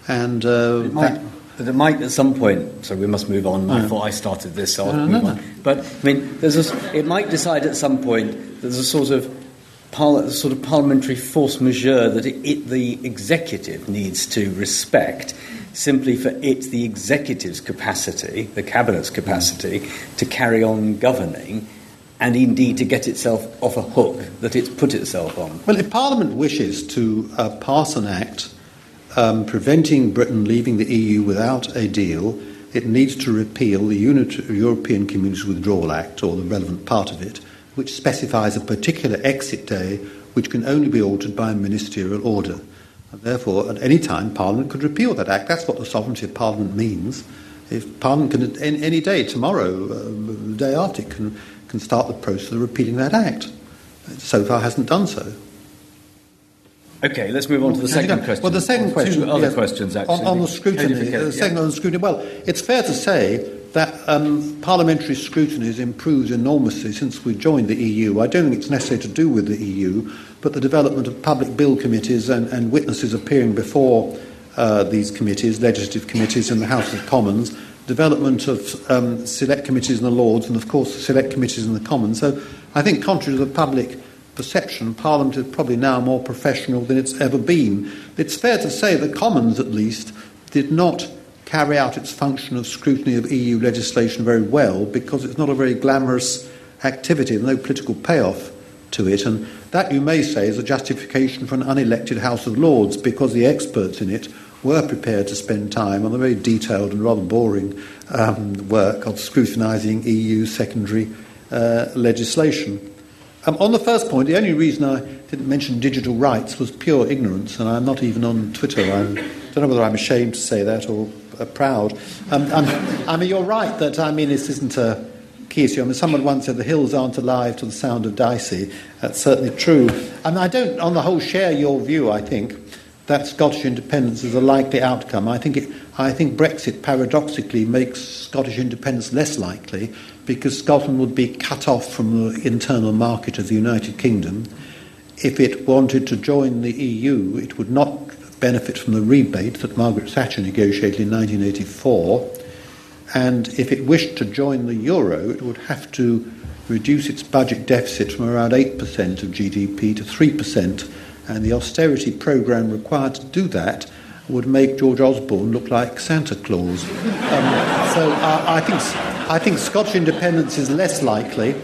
And uh, it might, but it might at some point. So we must move on. I thought I started this, so I'll no, move no, on. But I mean, there's a, it might decide at some point that there's a sort of parla- sort of parliamentary force majeure that it, it, the executive needs to respect simply for it, the executive's capacity, the cabinet's capacity, to carry on governing and indeed to get itself off a hook that it's put itself on. Well, if Parliament wishes to uh, pass an act um, preventing Britain leaving the EU without a deal, it needs to repeal the European Community's Withdrawal Act, or the relevant part of it, which specifies a particular exit day which can only be altered by a ministerial order. And therefore, at any time, Parliament could repeal that act. That's what the sovereignty of Parliament means. If Parliament can, any, any day, tomorrow, uh, the day after, can, can start the process of repealing that act. So far, hasn't done so. Okay, let's move on to the second question. Well, the second question. Two other yes, questions, actually. On, on the scrutiny. The second yeah. on the scrutiny. Well, it's fair to say that um, parliamentary scrutiny has improved enormously since we joined the EU. I don't think it's necessary to do with the EU, but the development of public bill committees and, and witnesses appearing before uh, these committees, legislative committees in the House of Commons, development of um, select committees in the Lords, and of course select committees in the Commons. So I think, contrary to the public perception, Parliament is probably now more professional than it's ever been. It's fair to say the Commons, at least, did not carry out its function of scrutiny of EU legislation very well because it's not a very glamorous activity, no political payoff to it. And that, you may say, is a justification for an unelected House of Lords because the experts in it were prepared to spend time on the very detailed and rather boring um, work of scrutinising EU secondary uh, legislation. Um, on the first point, the only reason I didn't mention digital rights was pure ignorance, and I'm not even on Twitter. I don't know whether I'm ashamed to say that or uh, proud. Um, I mean, you're right that I mean this isn't a key issue. I mean, someone once said the hills aren't alive to the sound of Dicey. That's certainly true. And I don't, on the whole, share your view. I think that Scottish independence is a likely outcome. I think it, I think Brexit paradoxically makes Scottish independence less likely because Scotland would be cut off from the internal market of the United Kingdom. If it wanted to join the EU, it would not benefit from the rebate that Margaret Thatcher negotiated in 1984. And if it wished to join the euro, it would have to reduce its budget deficit from around 8% of GDP to 3%. And the austerity programme required to do that would make George Osborne look like Santa Claus. Um, so uh, I think I think Scottish independence is less likely.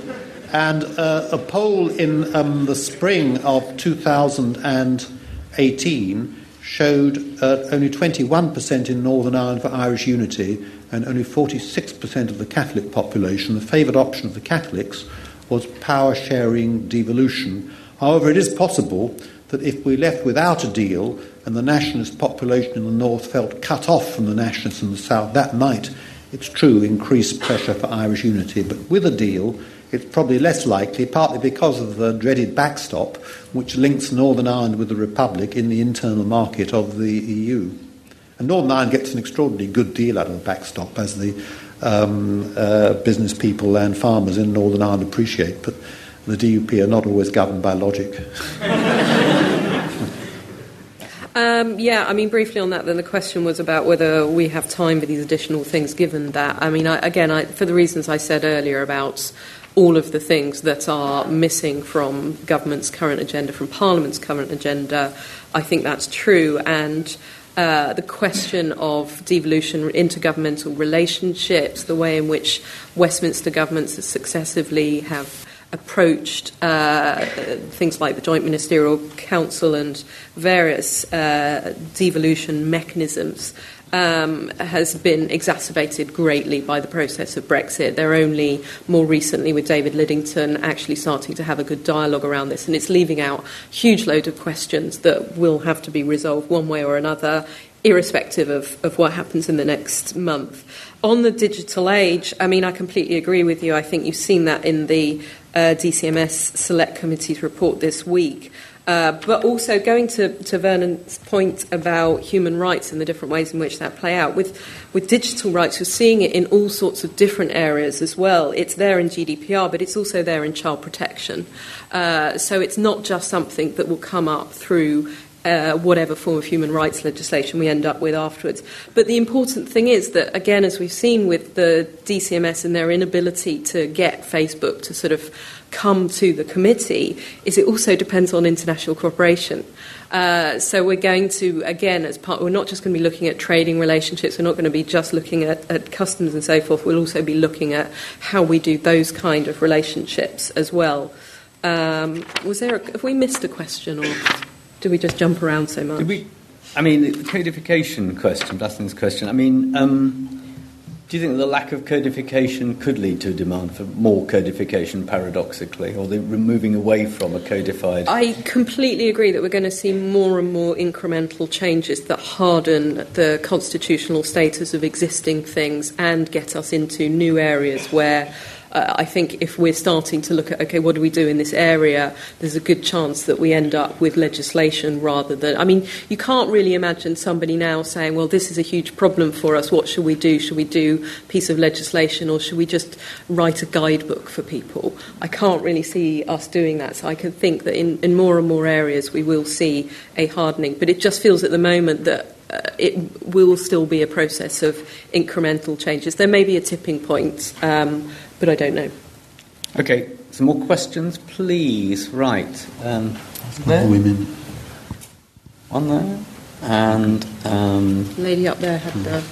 And uh, a poll in um, the spring of 2018 showed uh, only 21% in Northern Ireland for Irish unity and only 46% of the Catholic population. The favoured option of the Catholics was power sharing devolution. However, it is possible that if we left without a deal and the nationalist population in the north felt cut off from the nationalists in the south, that might it's true, increase pressure for Irish unity. But with a deal, it's probably less likely, partly because of the dreaded backstop, which links Northern Ireland with the Republic in the internal market of the EU. And Northern Ireland gets an extraordinarily good deal out of the backstop, as the um, uh, business people and farmers in Northern Ireland appreciate. But the DUP are not always governed by logic. Um, yeah, I mean, briefly on that, then the question was about whether we have time for these additional things, given that. I mean, I, again, I, for the reasons I said earlier about all of the things that are missing from government's current agenda, from Parliament's current agenda, I think that's true. And uh, the question of devolution, intergovernmental relationships, the way in which Westminster governments successively have approached uh, things like the Joint Ministerial Council and various uh, devolution mechanisms um, has been exacerbated greatly by the process of Brexit. They're only more recently, with David Lidington, actually starting to have a good dialogue around this, and it's leaving out huge load of questions that will have to be resolved one way or another, irrespective of, of what happens in the next month. On the digital age, I mean, I completely agree with you. I think you've seen that in the uh, DCMS Select Committee's report this week. Uh, but also going to, to Vernon's point about human rights and the different ways in which that play out. With, with digital rights, we're seeing it in all sorts of different areas as well. It's there in GDPR, but it's also there in child protection. Uh, so it's not just something that will come up through uh, whatever form of human rights legislation we end up with afterwards. But the important thing is that, again, as we've seen with the DCMS and their inability to get Facebook to sort of come to the committee, is it also depends on international cooperation. Uh, so we're going to, again, as part, we're not just going to be looking at trading relationships. We're not going to be just looking at, at customs and so forth. We'll also be looking at how we do those kind of relationships as well. Um, was there? A, have we missed a question or? do we just jump around so much? We, I mean, the codification question, Dustin's question. I mean, um, do you think the lack of codification could lead to a demand for more codification, paradoxically, or the moving away from a codified? I completely agree that we're going to see more and more incremental changes that harden the constitutional status of existing things and get us into new areas where uh, I think if we're starting to look at, okay, what do we do in this area, there's a good chance that we end up with legislation rather than. I mean, you can't really imagine somebody now saying, well, this is a huge problem for us, what should we do? Should we do a piece of legislation or should we just write a guidebook for people? I can't really see us doing that. So I can think that in, in more and more areas we will see a hardening. But it just feels at the moment that uh, it will still be a process of incremental changes. There may be a tipping point, um, but I don't know. Okay, some more questions, please. Right. Um, there. Women. One there. And. Um, lady up there had the.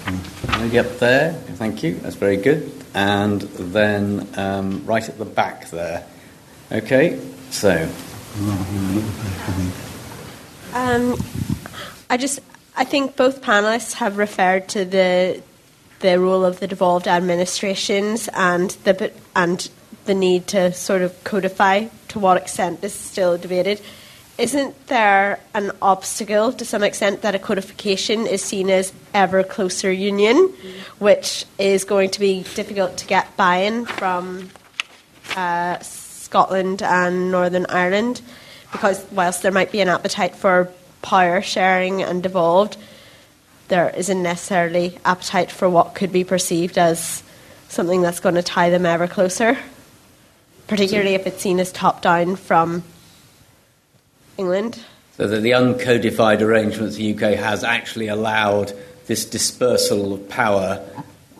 Lady up there, thank you, that's very good. And then um, right at the back there. Okay, so. Um, I just, I think both panelists have referred to the the role of the devolved administrations and the and the need to sort of codify to what extent this is still debated. Isn't there an obstacle to some extent that a codification is seen as ever closer union, which is going to be difficult to get buy-in from uh, Scotland and Northern Ireland? Because whilst there might be an appetite for power sharing and devolved, there isn't necessarily appetite for what could be perceived as something that's going to tie them ever closer, particularly if it's seen as top down from England. So that the uncodified arrangements the UK has actually allowed this dispersal of power.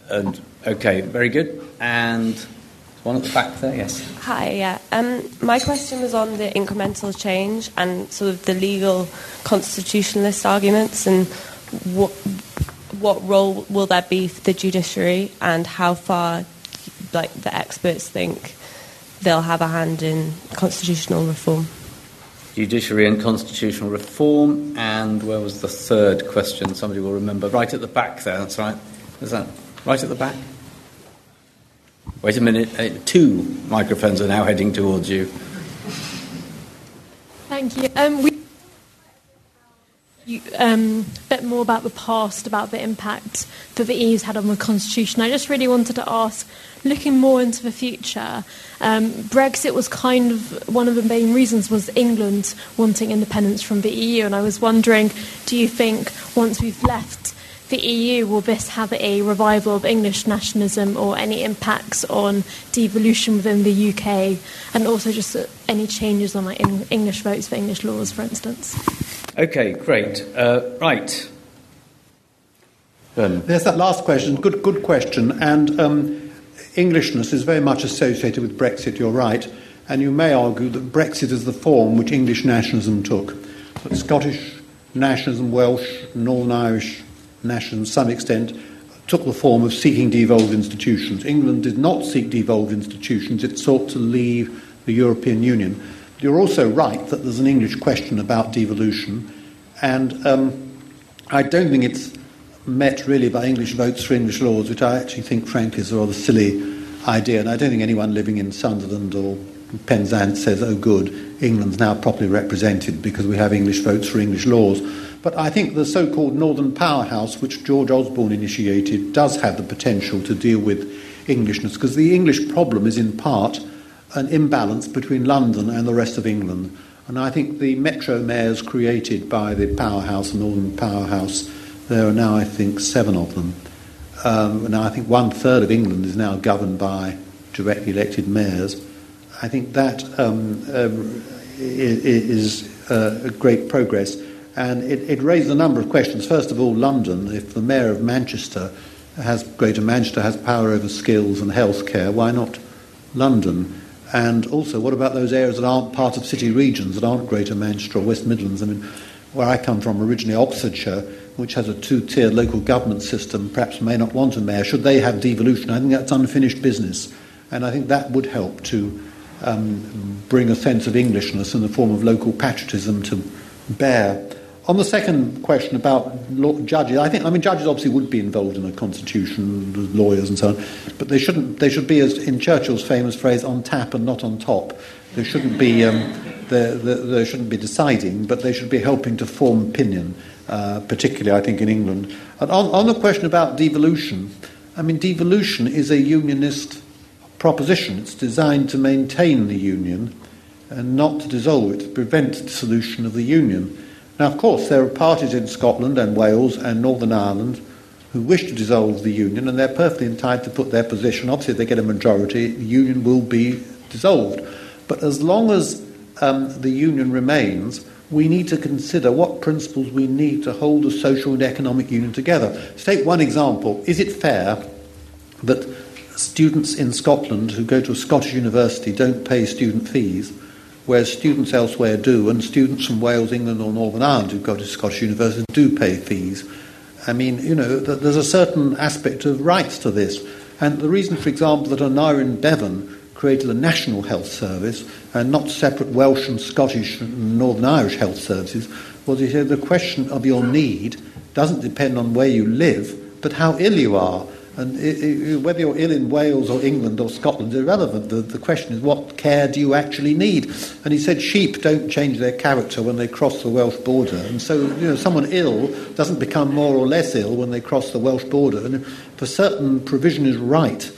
And okay, very good. And one at the back there, yes. Hi, yeah. Um, my question was on the incremental change and sort of the legal constitutionalist arguments and what what role will there be for the judiciary, and how far, like the experts think, they'll have a hand in constitutional reform? Judiciary and constitutional reform, and where was the third question? Somebody will remember. Right at the back there. That's right. Is that right at the back? Wait a minute. Uh, two microphones are now heading towards you. Thank you. Um, we um, a bit more about the past, about the impact that the EU's had on the constitution. I just really wanted to ask, looking more into the future, um, Brexit was kind of one of the main reasons was England wanting independence from the EU, and I was wondering, do you think once we've left the EU, will this have a revival of English nationalism or any impacts on devolution within the UK, and also just any changes on like English votes for English laws, for instance? Okay, great. Uh, right. Um. There's that last question. Good, good question. And um, Englishness is very much associated with Brexit. You're right, and you may argue that Brexit is the form which English nationalism took. But Scottish nationalism, Welsh, Northern Irish nationalism, to some extent, took the form of seeking devolved institutions. England did not seek devolved institutions; it sought to leave the European Union. You're also right that there's an English question about devolution, and um, I don't think it's met really by English votes for English laws, which I actually think, frankly, is a rather silly idea. And I don't think anyone living in Sunderland or Penzance says, oh, good, England's now properly represented because we have English votes for English laws. But I think the so called Northern Powerhouse, which George Osborne initiated, does have the potential to deal with Englishness, because the English problem is in part an imbalance between London and the rest of England. And I think the metro mayors created by the powerhouse, Northern Powerhouse, there are now, I think, seven of them. Um, now, I think one third of England is now governed by directly elected mayors. I think that um, uh, is uh, great progress. And it, it raised a number of questions. First of all, London, if the mayor of Manchester has, Greater Manchester has power over skills and healthcare, why not London? And also, what about those areas that aren't part of city regions, that aren't Greater Manchester or West Midlands? I mean, where I come from, originally Oxfordshire, which has a two tiered local government system, perhaps may not want a mayor. Should they have devolution? I think that's unfinished business. And I think that would help to um, bring a sense of Englishness in the form of local patriotism to bear. On the second question about judges, I think I mean judges obviously would be involved in a constitution, lawyers and so on, but they shouldn't. They should be, as in Churchill's famous phrase, on tap and not on top. They shouldn't be. Um, they, they, they shouldn't be deciding, but they should be helping to form opinion. Uh, particularly, I think, in England. And on, on the question about devolution, I mean, devolution is a unionist proposition. It's designed to maintain the union and not to dissolve it, to prevent dissolution of the union. Now, of course, there are parties in Scotland and Wales and Northern Ireland who wish to dissolve the union, and they're perfectly entitled to put their position. Obviously, if they get a majority, the union will be dissolved. But as long as um, the union remains, we need to consider what principles we need to hold a social and economic union together. To take one example, is it fair that students in Scotland who go to a Scottish university don't pay student fees, whereas students elsewhere do, and students from Wales, England, or Northern Ireland who go to Scottish universities do pay fees? I mean, you know, there's a certain aspect of rights to this. And the reason, for example, that Aneurin Bevan created a national health service and not separate Welsh and Scottish and Northern Irish health services was he said the question of your need doesn't depend on where you live, but how ill you are. And it, it, whether you're ill in Wales or England or Scotland irrelevant. The, the question is, what care do you actually need? And he said sheep don't change their character when they cross the Welsh border. And so, you know, someone ill doesn't become more or less ill when they cross the Welsh border. And if a certain provision is right,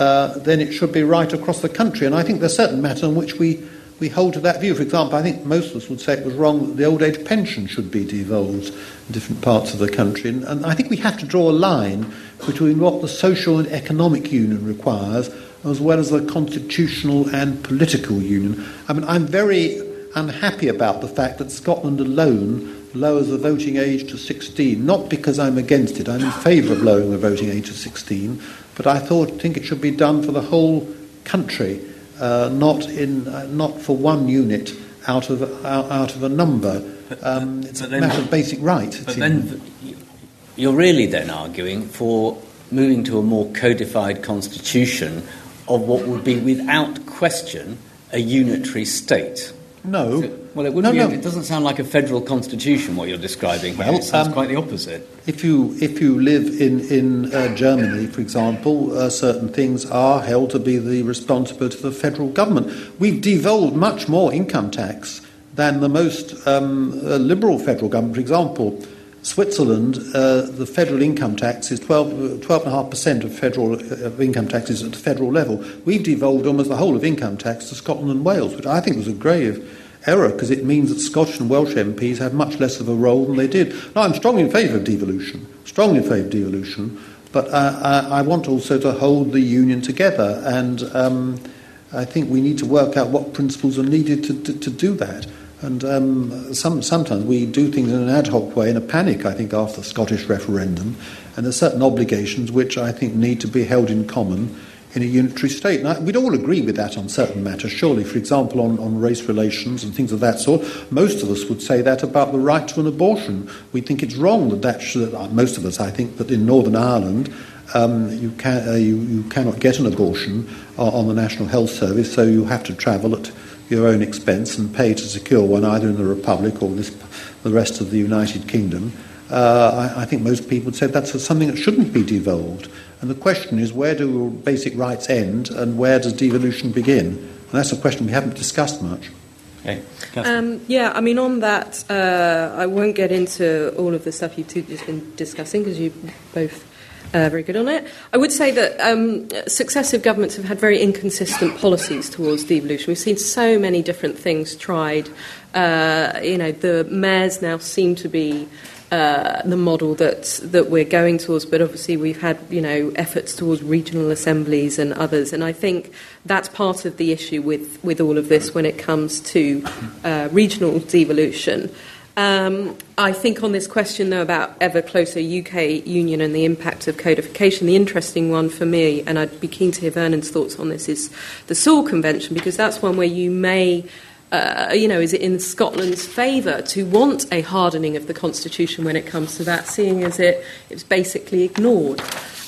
uh, then it should be right across the country. And I think there's certain matters on which we, we hold to that view. For example, I think most of us would say it was wrong that the old age pension should be devolved in different parts of the country. And, and I think we have to draw a line between what the social and economic union requires as well as the constitutional and political union. I mean, I'm very unhappy about the fact that Scotland alone lowers the voting age to 16, not because I'm against it, I'm in favour of lowering the voting age to 16, but I thought, think it should be done for the whole country, uh, not, in, uh, not for one unit out of, out, out of a number. Um, it's a matter of basic right. But then you're really then arguing for moving to a more codified constitution of what would be, without question, a unitary state. No. Well, it wouldn't no, be. No. It doesn't sound like a federal constitution. What you're describing. Well, it sounds um, quite the opposite. If you if you live in in uh, Germany, for example, uh, certain things are held to be the responsibility of the federal government. We've devolved much more income tax than the most um, uh, liberal federal government. For example, Switzerland, uh, the federal income tax is 12, 12.5% of federal uh, income taxes at the federal level. We've devolved almost the whole of income tax to Scotland and Wales, which I think was a grave error because it means that Scottish and Welsh MPs have much less of a role than they did. Now, I'm strongly in favour of devolution, strongly in favour of devolution, but uh, I, I, want also to hold the union together, and um, I think we need to work out what principles are needed to, to, to do that. And um, some, sometimes we do things in an ad hoc way, in a panic, I think, after the Scottish referendum. And there are certain obligations which I think need to be held in common in a unitary state. Now, we'd all agree with that on certain matters, surely. For example, on, on race relations and things of that sort. Most of us would say that about the right to an abortion. We think it's wrong that that should, uh, most of us, I think, that in Northern Ireland, um, you, can, uh, you, you, cannot get an abortion uh, on the National Health Service, so you have to travel at your own expense and pay to secure one either in the Republic or this, the rest of the United Kingdom. Uh, I, I, think most people would say that's something that shouldn't be devolved. And the question is where do basic rights end and where does devolution begin? And that's a question we haven't discussed much. Okay. Um, yeah, I mean, on that, uh, I won't get into all of the stuff you've just been discussing because you both uh, very good on it. I would say that um, successive governments have had very inconsistent policies towards devolution. We've seen so many different things tried. Uh, you know, the mayors now seem to be uh, the model that that we're going towards. But obviously, we've had you know efforts towards regional assemblies and others, and I think that's part of the issue with with all of this when it comes to uh, regional devolution. Um, I think on this question, though, about ever closer UK union and the impact of codification, the interesting one for me, and I'd be keen to hear Vernon's thoughts on this, is the Sewell Convention, because that's one where you may uh, you know, is it in Scotland's favour to want a hardening of the constitution when it comes to that, seeing as it it's basically ignored?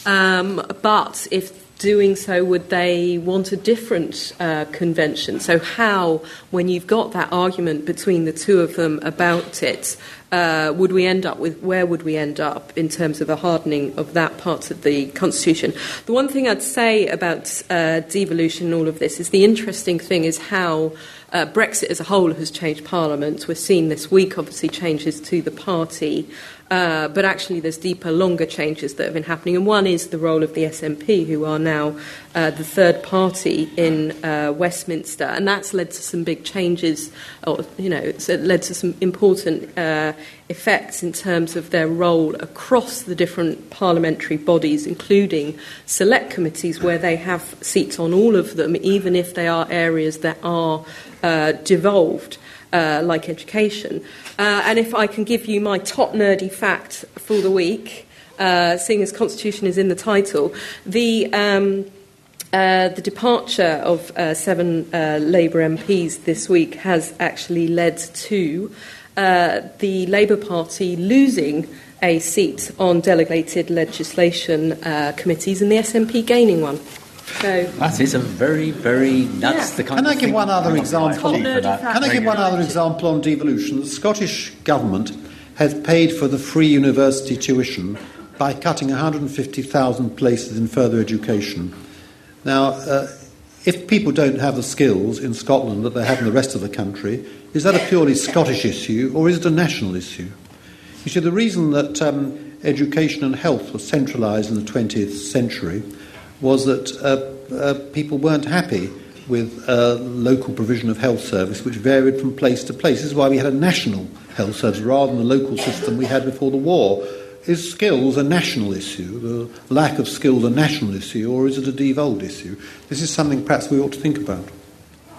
Um, but if doing so, would they want a different uh, convention? So, how, when you've got that argument between the two of them about it, uh, would we end up with where would we end up in terms of a hardening of that part of the constitution? The one thing I'd say about uh, devolution and all of this is the interesting thing is how. Uh, Brexit as a whole has changed Parliament. We're seeing this week, obviously, changes to the party. Uh, but actually, there's deeper, longer changes that have been happening. And one is the role of the SNP, who are now uh, the third party in uh, Westminster. And that's led to some big changes, or, you know, it's led to some important uh, effects in terms of their role across the different parliamentary bodies, including select committees, where they have seats on all of them, even if they are areas that are uh, devolved uh, like education. Uh, and if I can give you my top nerdy fact for the week, seeing as Constitution is in the title, the. Um, uh, the departure of uh, seven uh, Labour MPs this week has actually led to uh, the Labour Party losing a seat on delegated legislation uh, committees and the SNP gaining one. So that is a very, very that's Yeah. the kind Can I of give one other example? like to see for that. Can I give one other example on devolution? The Scottish Government has paid for the free university tuition by cutting 150,000 places in further education. Now, uh, if people don't have the skills in Scotland that they have in the rest of the country, is that a purely Scottish issue or is it a national issue? You see, the reason that um, education and health were centralised in the 20th century was that uh, uh, people weren't happy with uh, local provision of health service, which varied from place to place. This is why we had a national health service rather than the local system we had before the war. Is skills a national issue, the lack of skills a national issue, or is it a devolved issue? This is something perhaps we ought to think about.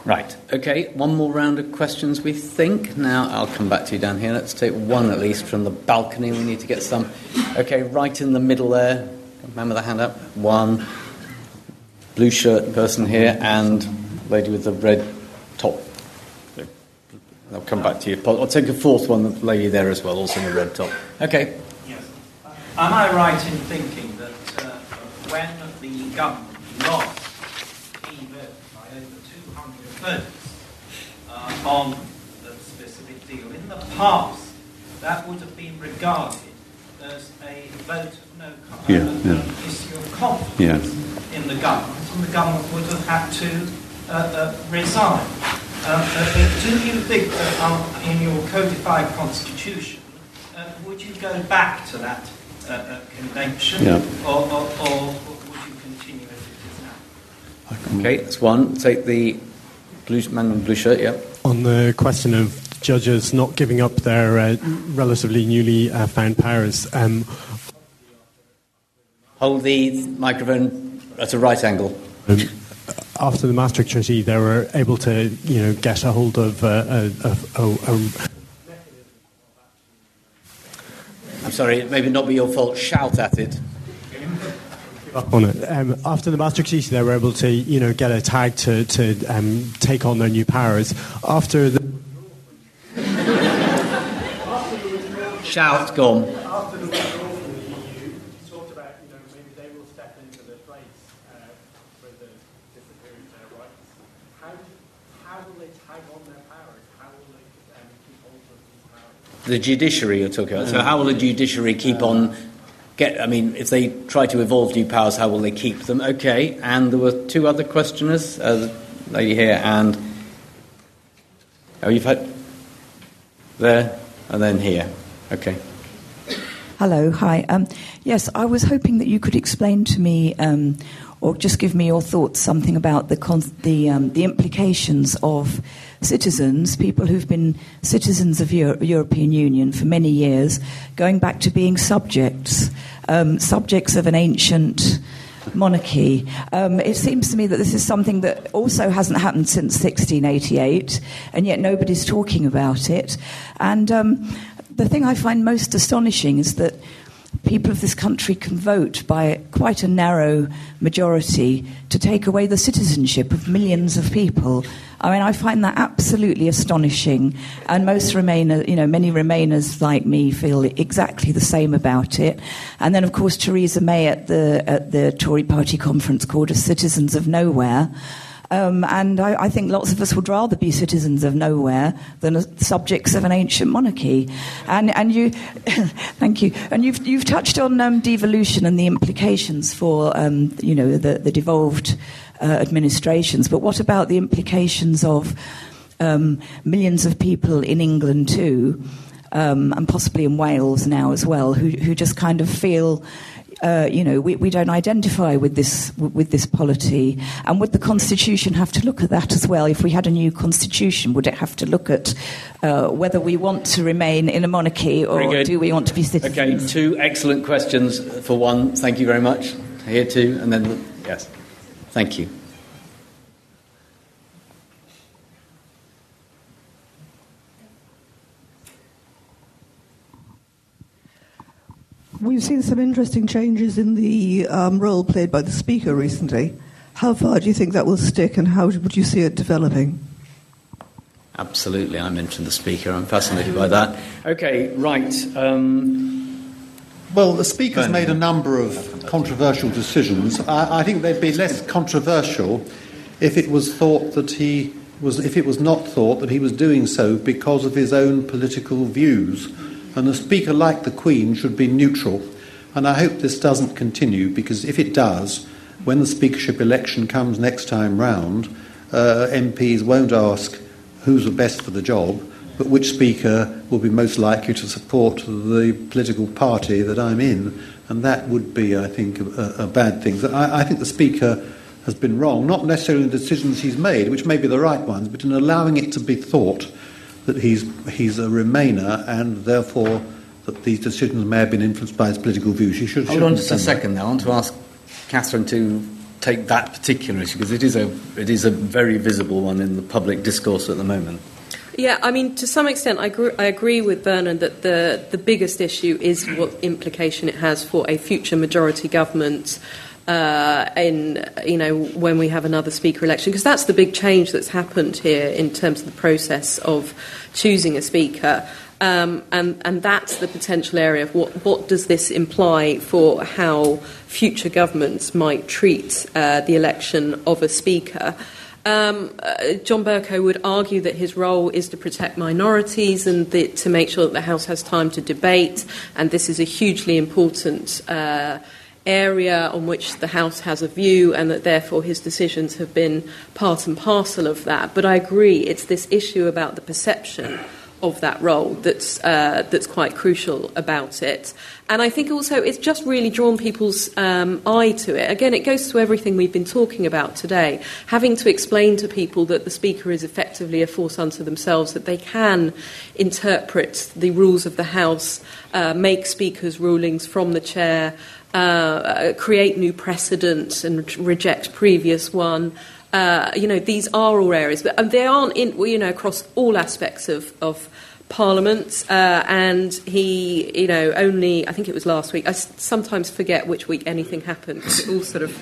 Right. Okay. One more round of questions. We think. Now I'll come back to you down here. Let's take one at least from the balcony. We need to get some. Okay. Right in the middle there. With the hand up. One. Blue shirt person here and lady with the red top. I'll come back to you. I'll take a fourth one. The lady there as well, also in the red top. Okay. Am I right in thinking that uh, when the government lost e-vote by over 200 votes uh, on the specific deal, in the past that would have been regarded as a vote of no confidence, Yeah, yeah. issue of confidence in the government, and the government would have had to uh, uh, resign. Uh, uh, do you think that um, in your codified constitution, uh, would you go back to that uh, uh, convention, Yeah. or, or, or would you continue as it is now? Okay. That's one. Take the blue man in blue shirt. Yeah. On the question of judges not giving up their uh, relatively newly uh, found powers, um, Hold the microphone at a right angle. um, after the Maastricht Treaty, they were able to, you know, get a hold of uh, a, a, a, a I'm sorry. It maybe not be your fault. Shout at it. on it. Um, after the Maastricht Treaty, they were able to, you know, get a tag to, to um, take on their new powers. After the Shout. Go on. after the withdrawal from the EU, you talked about, you know, maybe they will step into the place uh, for the disappearing of their rights. How, how will they tag on their powers? How will they um, keep hold of these powers? The judiciary you're talking about. So how will the judiciary keep on? Get. I mean, if they try to evolve new powers, how will they keep them? Okay. And there were two other questioners. Uh, the lady here and. Oh, you've had. There and then here. Okay. Hello, hi. Um, yes, I was hoping that you could explain to me, um, or just give me your thoughts, something about the con- the um, the implications of citizens, people who've been citizens of Euro- European Union for many years, going back to being subjects, um, subjects of an ancient monarchy. Um, it seems to me that this is something that also hasn't happened since 1688, and yet nobody's talking about it. And um, the thing I find most astonishing is that people of this country can vote by quite a narrow majority to take away the citizenship of millions of people. I mean, I find that absolutely astonishing, and most Remainer, you know, many Remainers like me feel exactly the same about it. And then, of course, Theresa May at the at the Tory Party conference called us citizens of nowhere. Um, and I, I, think lots of us would rather be citizens of nowhere than subjects of an ancient monarchy. And, and you, thank you. And you've, you've touched on um, devolution and the implications for, um, you know, the, the devolved uh, administrations. But what about the implications of um, millions of people in England too? Um, and possibly in Wales now as well, who, who just kind of feel uh, you know, we, we don't identify with this with this polity. And would the constitution have to look at that as well? If we had a new constitution, would it have to look at uh, whether we want to remain in a monarchy or do we want to be citizens? Okay, two excellent questions for one. Thank you very much. Here too, and then yes, thank you. We've seen some interesting changes in the um, role played by the Speaker recently. How far do you think that will stick, and how would you see it developing? Absolutely, I mentioned the Speaker. I'm fascinated by that. Okay, right. Um, well, the Speaker's made a number of controversial decisions. I, I think they'd be less controversial if it was thought that he was, if it was not thought that he was doing so because of his own political views and a speaker like the Queen should be neutral. And I hope this doesn't continue because if it does, when the speakership election comes next time round, uh, MPs won't ask who's the best for the job, but which speaker will be most likely to support the political party that I'm in. And that would be, I think, a, a bad thing. I, I think the speaker has been wrong, not necessarily in the decisions he's made, which may be the right ones, but in allowing it to be thought that he's, he's a Remainer and therefore that these decisions may have been influenced by his political views. He should. Hold on just a second. Now, I want to ask Catherine to take that particular issue because it is a it is a very visible one in the public discourse at the moment. Yeah, I mean, to some extent, I agree, I agree with Vernon that the, the biggest issue is what implication it has for a future majority government uh, in you know when we have another speaker election because that's the big change that's happened here in terms of the process of choosing a speaker. Um, and, and that's the potential area of what, what does this imply for how future governments might treat uh, the election of a speaker. Um, uh, John Bercow would argue that his role is to protect minorities and the, to make sure that the House has time to debate, and this is a hugely important uh, area on which the House has a view, and that therefore his decisions have been part and parcel of that. But I agree, it's this issue about the perception of that role that's uh, that's quite crucial about it. And I think also it's just really drawn people's um, eye to it. Again, it goes to everything we've been talking about today. Having to explain to people that the speaker is effectively a force unto themselves, that they can interpret the rules of the House, uh, make speakers' rulings from the chair uh, create new precedents and reject previous one. Uh, you know, these are all areas, but um, they aren't in, you know, across all aspects of, of Parliament. Uh, and he, you know, only, I think it was last week, I s- sometimes forget which week anything happened because it all sort of,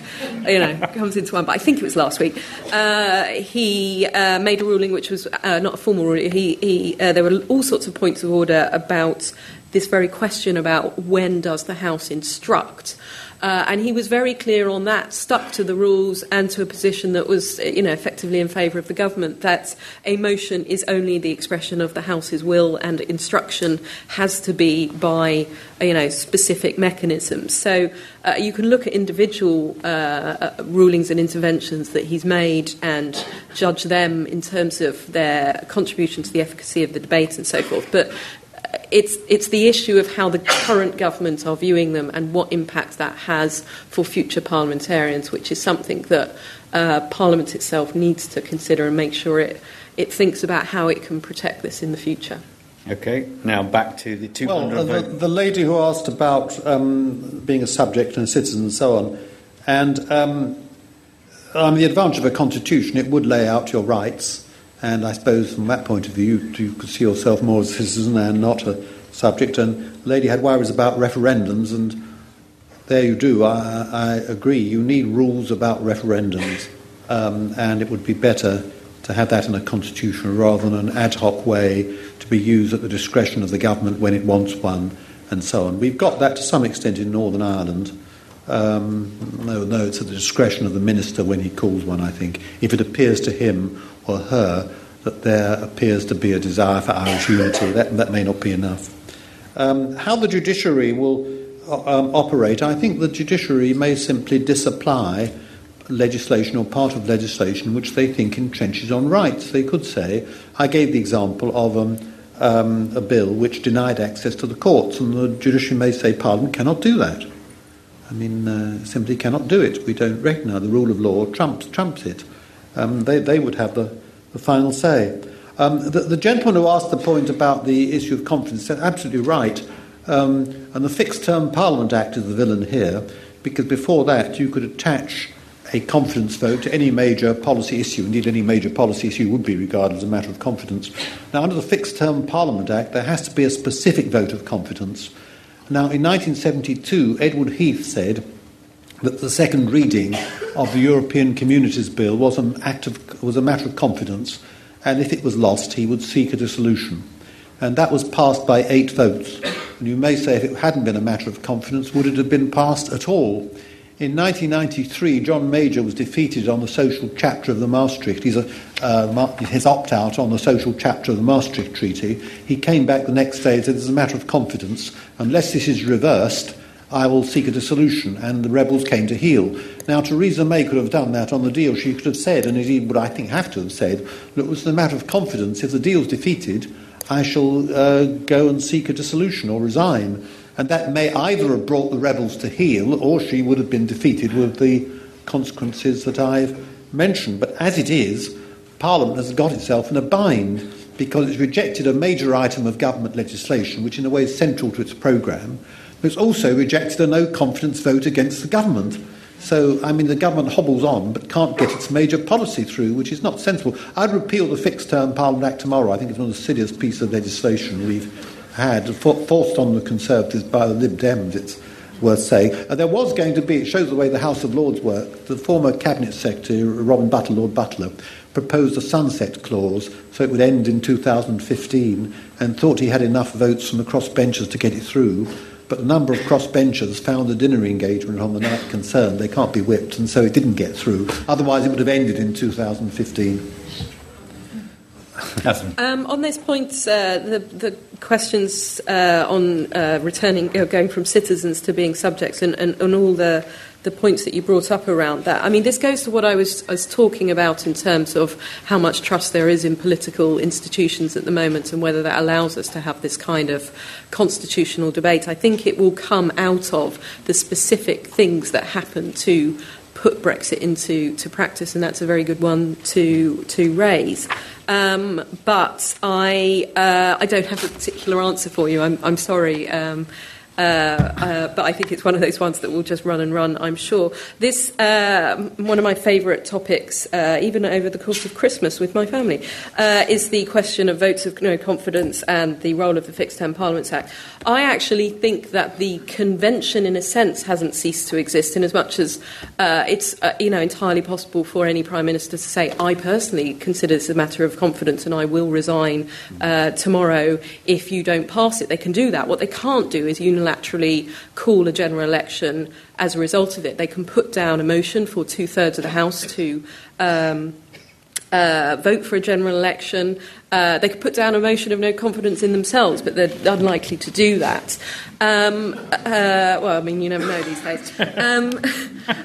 you know, comes into one, but I think it was last week. Uh, he uh, made a ruling which was uh, not a formal ruling. He, he, uh, there were all sorts of points of order about this very question about when does the House instruct. Uh, and he was very clear on that, stuck to the rules and to a position that was, you know, effectively in favour of the government. That a motion is only the expression of the House's will, and instruction has to be by, you know, specific mechanisms. So uh, you can look at individual uh, uh rulings and interventions that he's made and judge them in terms of their contribution to the efficacy of the debate and so forth. But it's, it's the issue of how the current government are viewing them and what impact that has for future parliamentarians, which is something that uh, Parliament itself needs to consider and make sure it, it thinks about how it can protect this in the future. Okay, now back to the 200 well, uh, the, the, lady who asked about um, being a subject and a citizen and so on, and um, um, the advantage of a constitution, it would lay out your rights, and I suppose from that point of view, you could see yourself more as a citizen and not a subject. And the lady had worries about referendums, and there you do. I, I agree. You need rules about referendums, um, and it would be better to have that in a constitution rather than an ad hoc way to be used at the discretion of the government when it wants one, and so on. We've got that to some extent in Northern Ireland. Um, no, no, it's at the discretion of the minister when he calls one, I think. If it appears to him or her that there appears to be a desire for Irish unity, that, that may not be enough. Um, how the judiciary will uh, um, operate, I think the judiciary may simply disapply legislation or part of legislation which they think entrenches on rights. They could say, I gave the example of um, um, a bill which denied access to the courts, and the judiciary may say Parliament cannot do that. I mean, uh, simply cannot do it. We don't recognise the rule of law trumps, trumps it. Um, they, they would have the, the final say. Um, the, the, gentleman who asked the point about the issue of confidence said absolutely right. Um, and the Fixed Term Parliament Act is the villain here, because before that you could attach a confidence vote to any major policy issue. Indeed, any major policy issue would be regarded as a matter of confidence. Now, under the Fixed Term Parliament Act, there has to be a specific vote of confidence. Now, in 1972, Edward Heath said that the second reading of the European Communities Bill was, an act of, was a matter of confidence, and if it was lost, he would seek a dissolution. And that was passed by eight votes. And you may say, if it hadn't been a matter of confidence, would it have been passed at all? In 1993, John Major was defeated on the social chapter of the Maastricht. He's a, uh, his opt out on the social chapter of the Maastricht Treaty. He came back the next day and said, It's a matter of confidence. Unless this is reversed, I will seek a dissolution. And the rebels came to heel. Now, Theresa May could have done that on the deal. She could have said, and indeed would I think have to have said, it was a matter of confidence. If the deal's defeated, I shall uh, go and seek a dissolution or resign and that may either have brought the rebels to heel or she would have been defeated with the consequences that I've mentioned. But as it is, Parliament has got itself in a bind because it's rejected a major item of government legislation, which in a way is central to its programme, but it's also rejected a no confidence vote against the government. So, I mean, the government hobbles on but can't get its major policy through, which is not sensible. I'd repeal the Fixed Term Parliament Act tomorrow. I think it's one of the silliest pieces of legislation we've had, forced on the Conservatives by the Lib Dems, it's worth saying. Uh, there was going to be, it shows the way the House of Lords work, the former Cabinet Secretary, Robin Butler, Lord Butler, proposed a sunset clause so it would end in 2015 and thought he had enough votes from the crossbenchers to get it through. But a number of crossbenchers found a dinner engagement on the night concerned. They can't be whipped, and so it didn't get through. Otherwise, it would have ended in 2015. Um, on this point, uh, the, the, questions uh, on uh, returning, uh, going from citizens to being subjects, and, and, and, all the, the points that you brought up around that. I mean, this goes to what I was, I was talking about in terms of how much trust there is in political institutions at the moment, and whether that allows us to have this kind of constitutional debate. I think it will come out of the specific things that happen to put Brexit into to practice, and that's a very good one to to raise. Um, but I, uh, I don't have a particular answer for you. I'm, I'm sorry. Um, uh, uh, but I think it's one of those ones that will just run and run, I'm sure. This, uh, one of my favourite topics, uh, even over the course of Christmas with my family, uh, is the question of votes of no confidence and the role of the Fixed Term Parliaments Act. I actually think that the convention, in a sense, hasn't ceased to exist, in as much as uh, it's you know entirely possible for any prime minister to say, "I personally consider this a matter of confidence, and I will resign tomorrow if you don't pass it." They can do that. What they can't do is unilaterally unilaterally call a general election as a result of it. They can put down a motion for two thirds of the House to. Um, uh, vote for a general election, Uh, they could put down a motion of no confidence in themselves, but they're unlikely to do that. Um, uh, well, I mean, you never know these days. Um,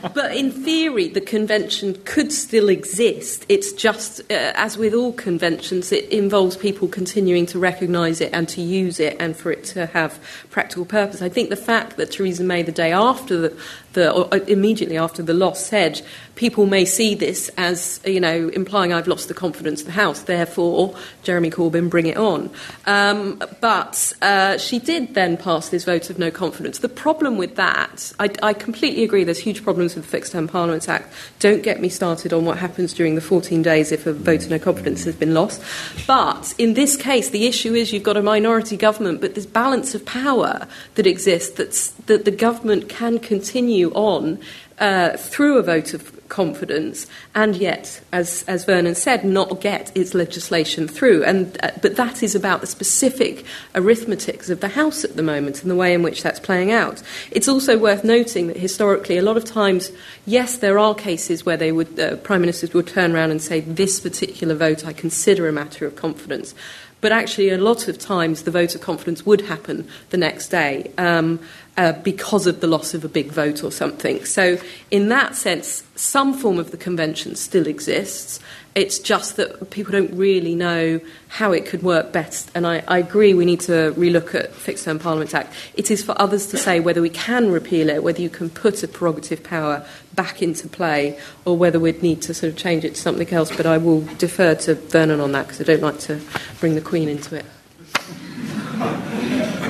but in theory, the convention could still exist. It's just, uh, as with all conventions, it involves people continuing to recognise it and to use it and for it to have practical purpose. I think the fact that Theresa May, the day after the, the or uh, immediately after the loss, said people may see this as, you know, implying I've lost the confidence of the House, therefore, Jeremy Corbyn, bring it on. Um, but uh, she did then pass this vote of no confidence. The problem with that, I, I completely agree, there's huge problems with the Fixed Term Parliaments Act. Don't get me started on what happens during the 14 days if a vote of no confidence has been lost. But in this case, the issue is you've got a minority government, but this balance of power that exists that's, that the government can continue on uh, through a vote of confidence, and yet, as, as Vernon said, not get its legislation through. And, uh, but that is about the specific arithmetics of the House at the moment and the way in which that's playing out. It's also worth noting that historically, a lot of times, yes, there are cases where they would, uh, prime ministers would turn around and say, this particular vote I consider a matter of confidence. But actually, a lot of times, the vote of confidence would happen the next day. Um, uh, because of the loss of a big vote or something. So, in that sense, some form of the convention still exists. It's just that people don't really know how it could work best. And I, I agree we need to relook at Fixed Term Parliament Act. It is for others to say whether we can repeal it, whether you can put a prerogative power back into play, or whether we'd need to sort of change it to something else. But I will defer to Vernon on that because I don't like to bring the Queen into it.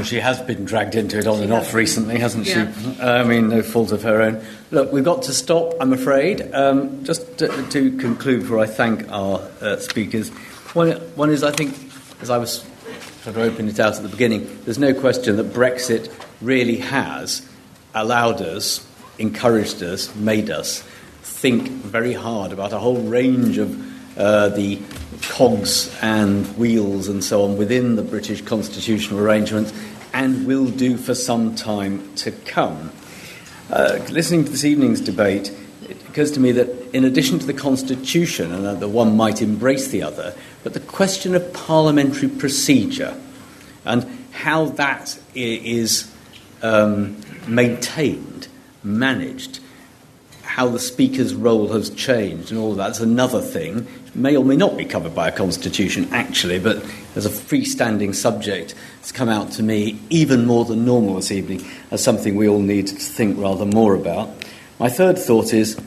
Well, she has been dragged into it on she and off recently, hasn't yeah. she? Uh, I mean, no fault of her own. Look, we've got to stop, I'm afraid. Um, just to, to, conclude before I thank our uh, speakers, one, one is, I think, as I was sort of opening it out at the beginning, there's no question that Brexit really has allowed us, encouraged us, made us think very hard about a whole range of uh, the cogs and wheels and so on within the British constitutional arrangements and will do for some time to come. Uh, listening to this evening's debate, it occurs to me that in addition to the Constitution, and the one might embrace the other, but the question of parliamentary procedure and how that is um, maintained, managed, how the Speaker's role has changed, and all that's another thing. May or may not be covered by a constitution, actually, but as a freestanding subject, it's come out to me even more than normal this evening as something we all need to think rather more about. My third thought is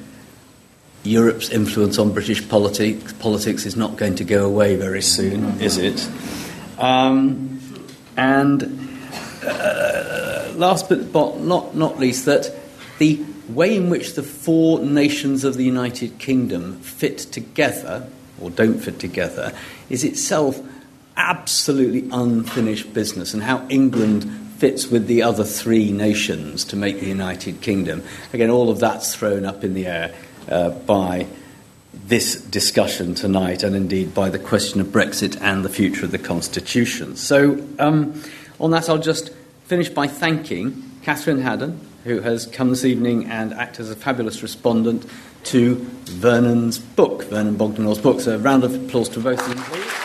Europe's influence on British politi- politics is not going to go away very soon, is it? Um, and uh, last but not, not least, that the way in which the four nations of the United Kingdom fit together, or don't fit together, is itself absolutely unfinished business, and how England fits with the other three nations to make the United Kingdom. Again, all of that's thrown up in the air uh, by this discussion tonight, and indeed by the question of Brexit and the future of the Constitution. So, um, on that, I'll just finish by thanking Catherine Haddon who has come this evening and acted as a fabulous respondent to Vernon's book, Vernon Bogdanor's book. So a round of applause to both of them, please.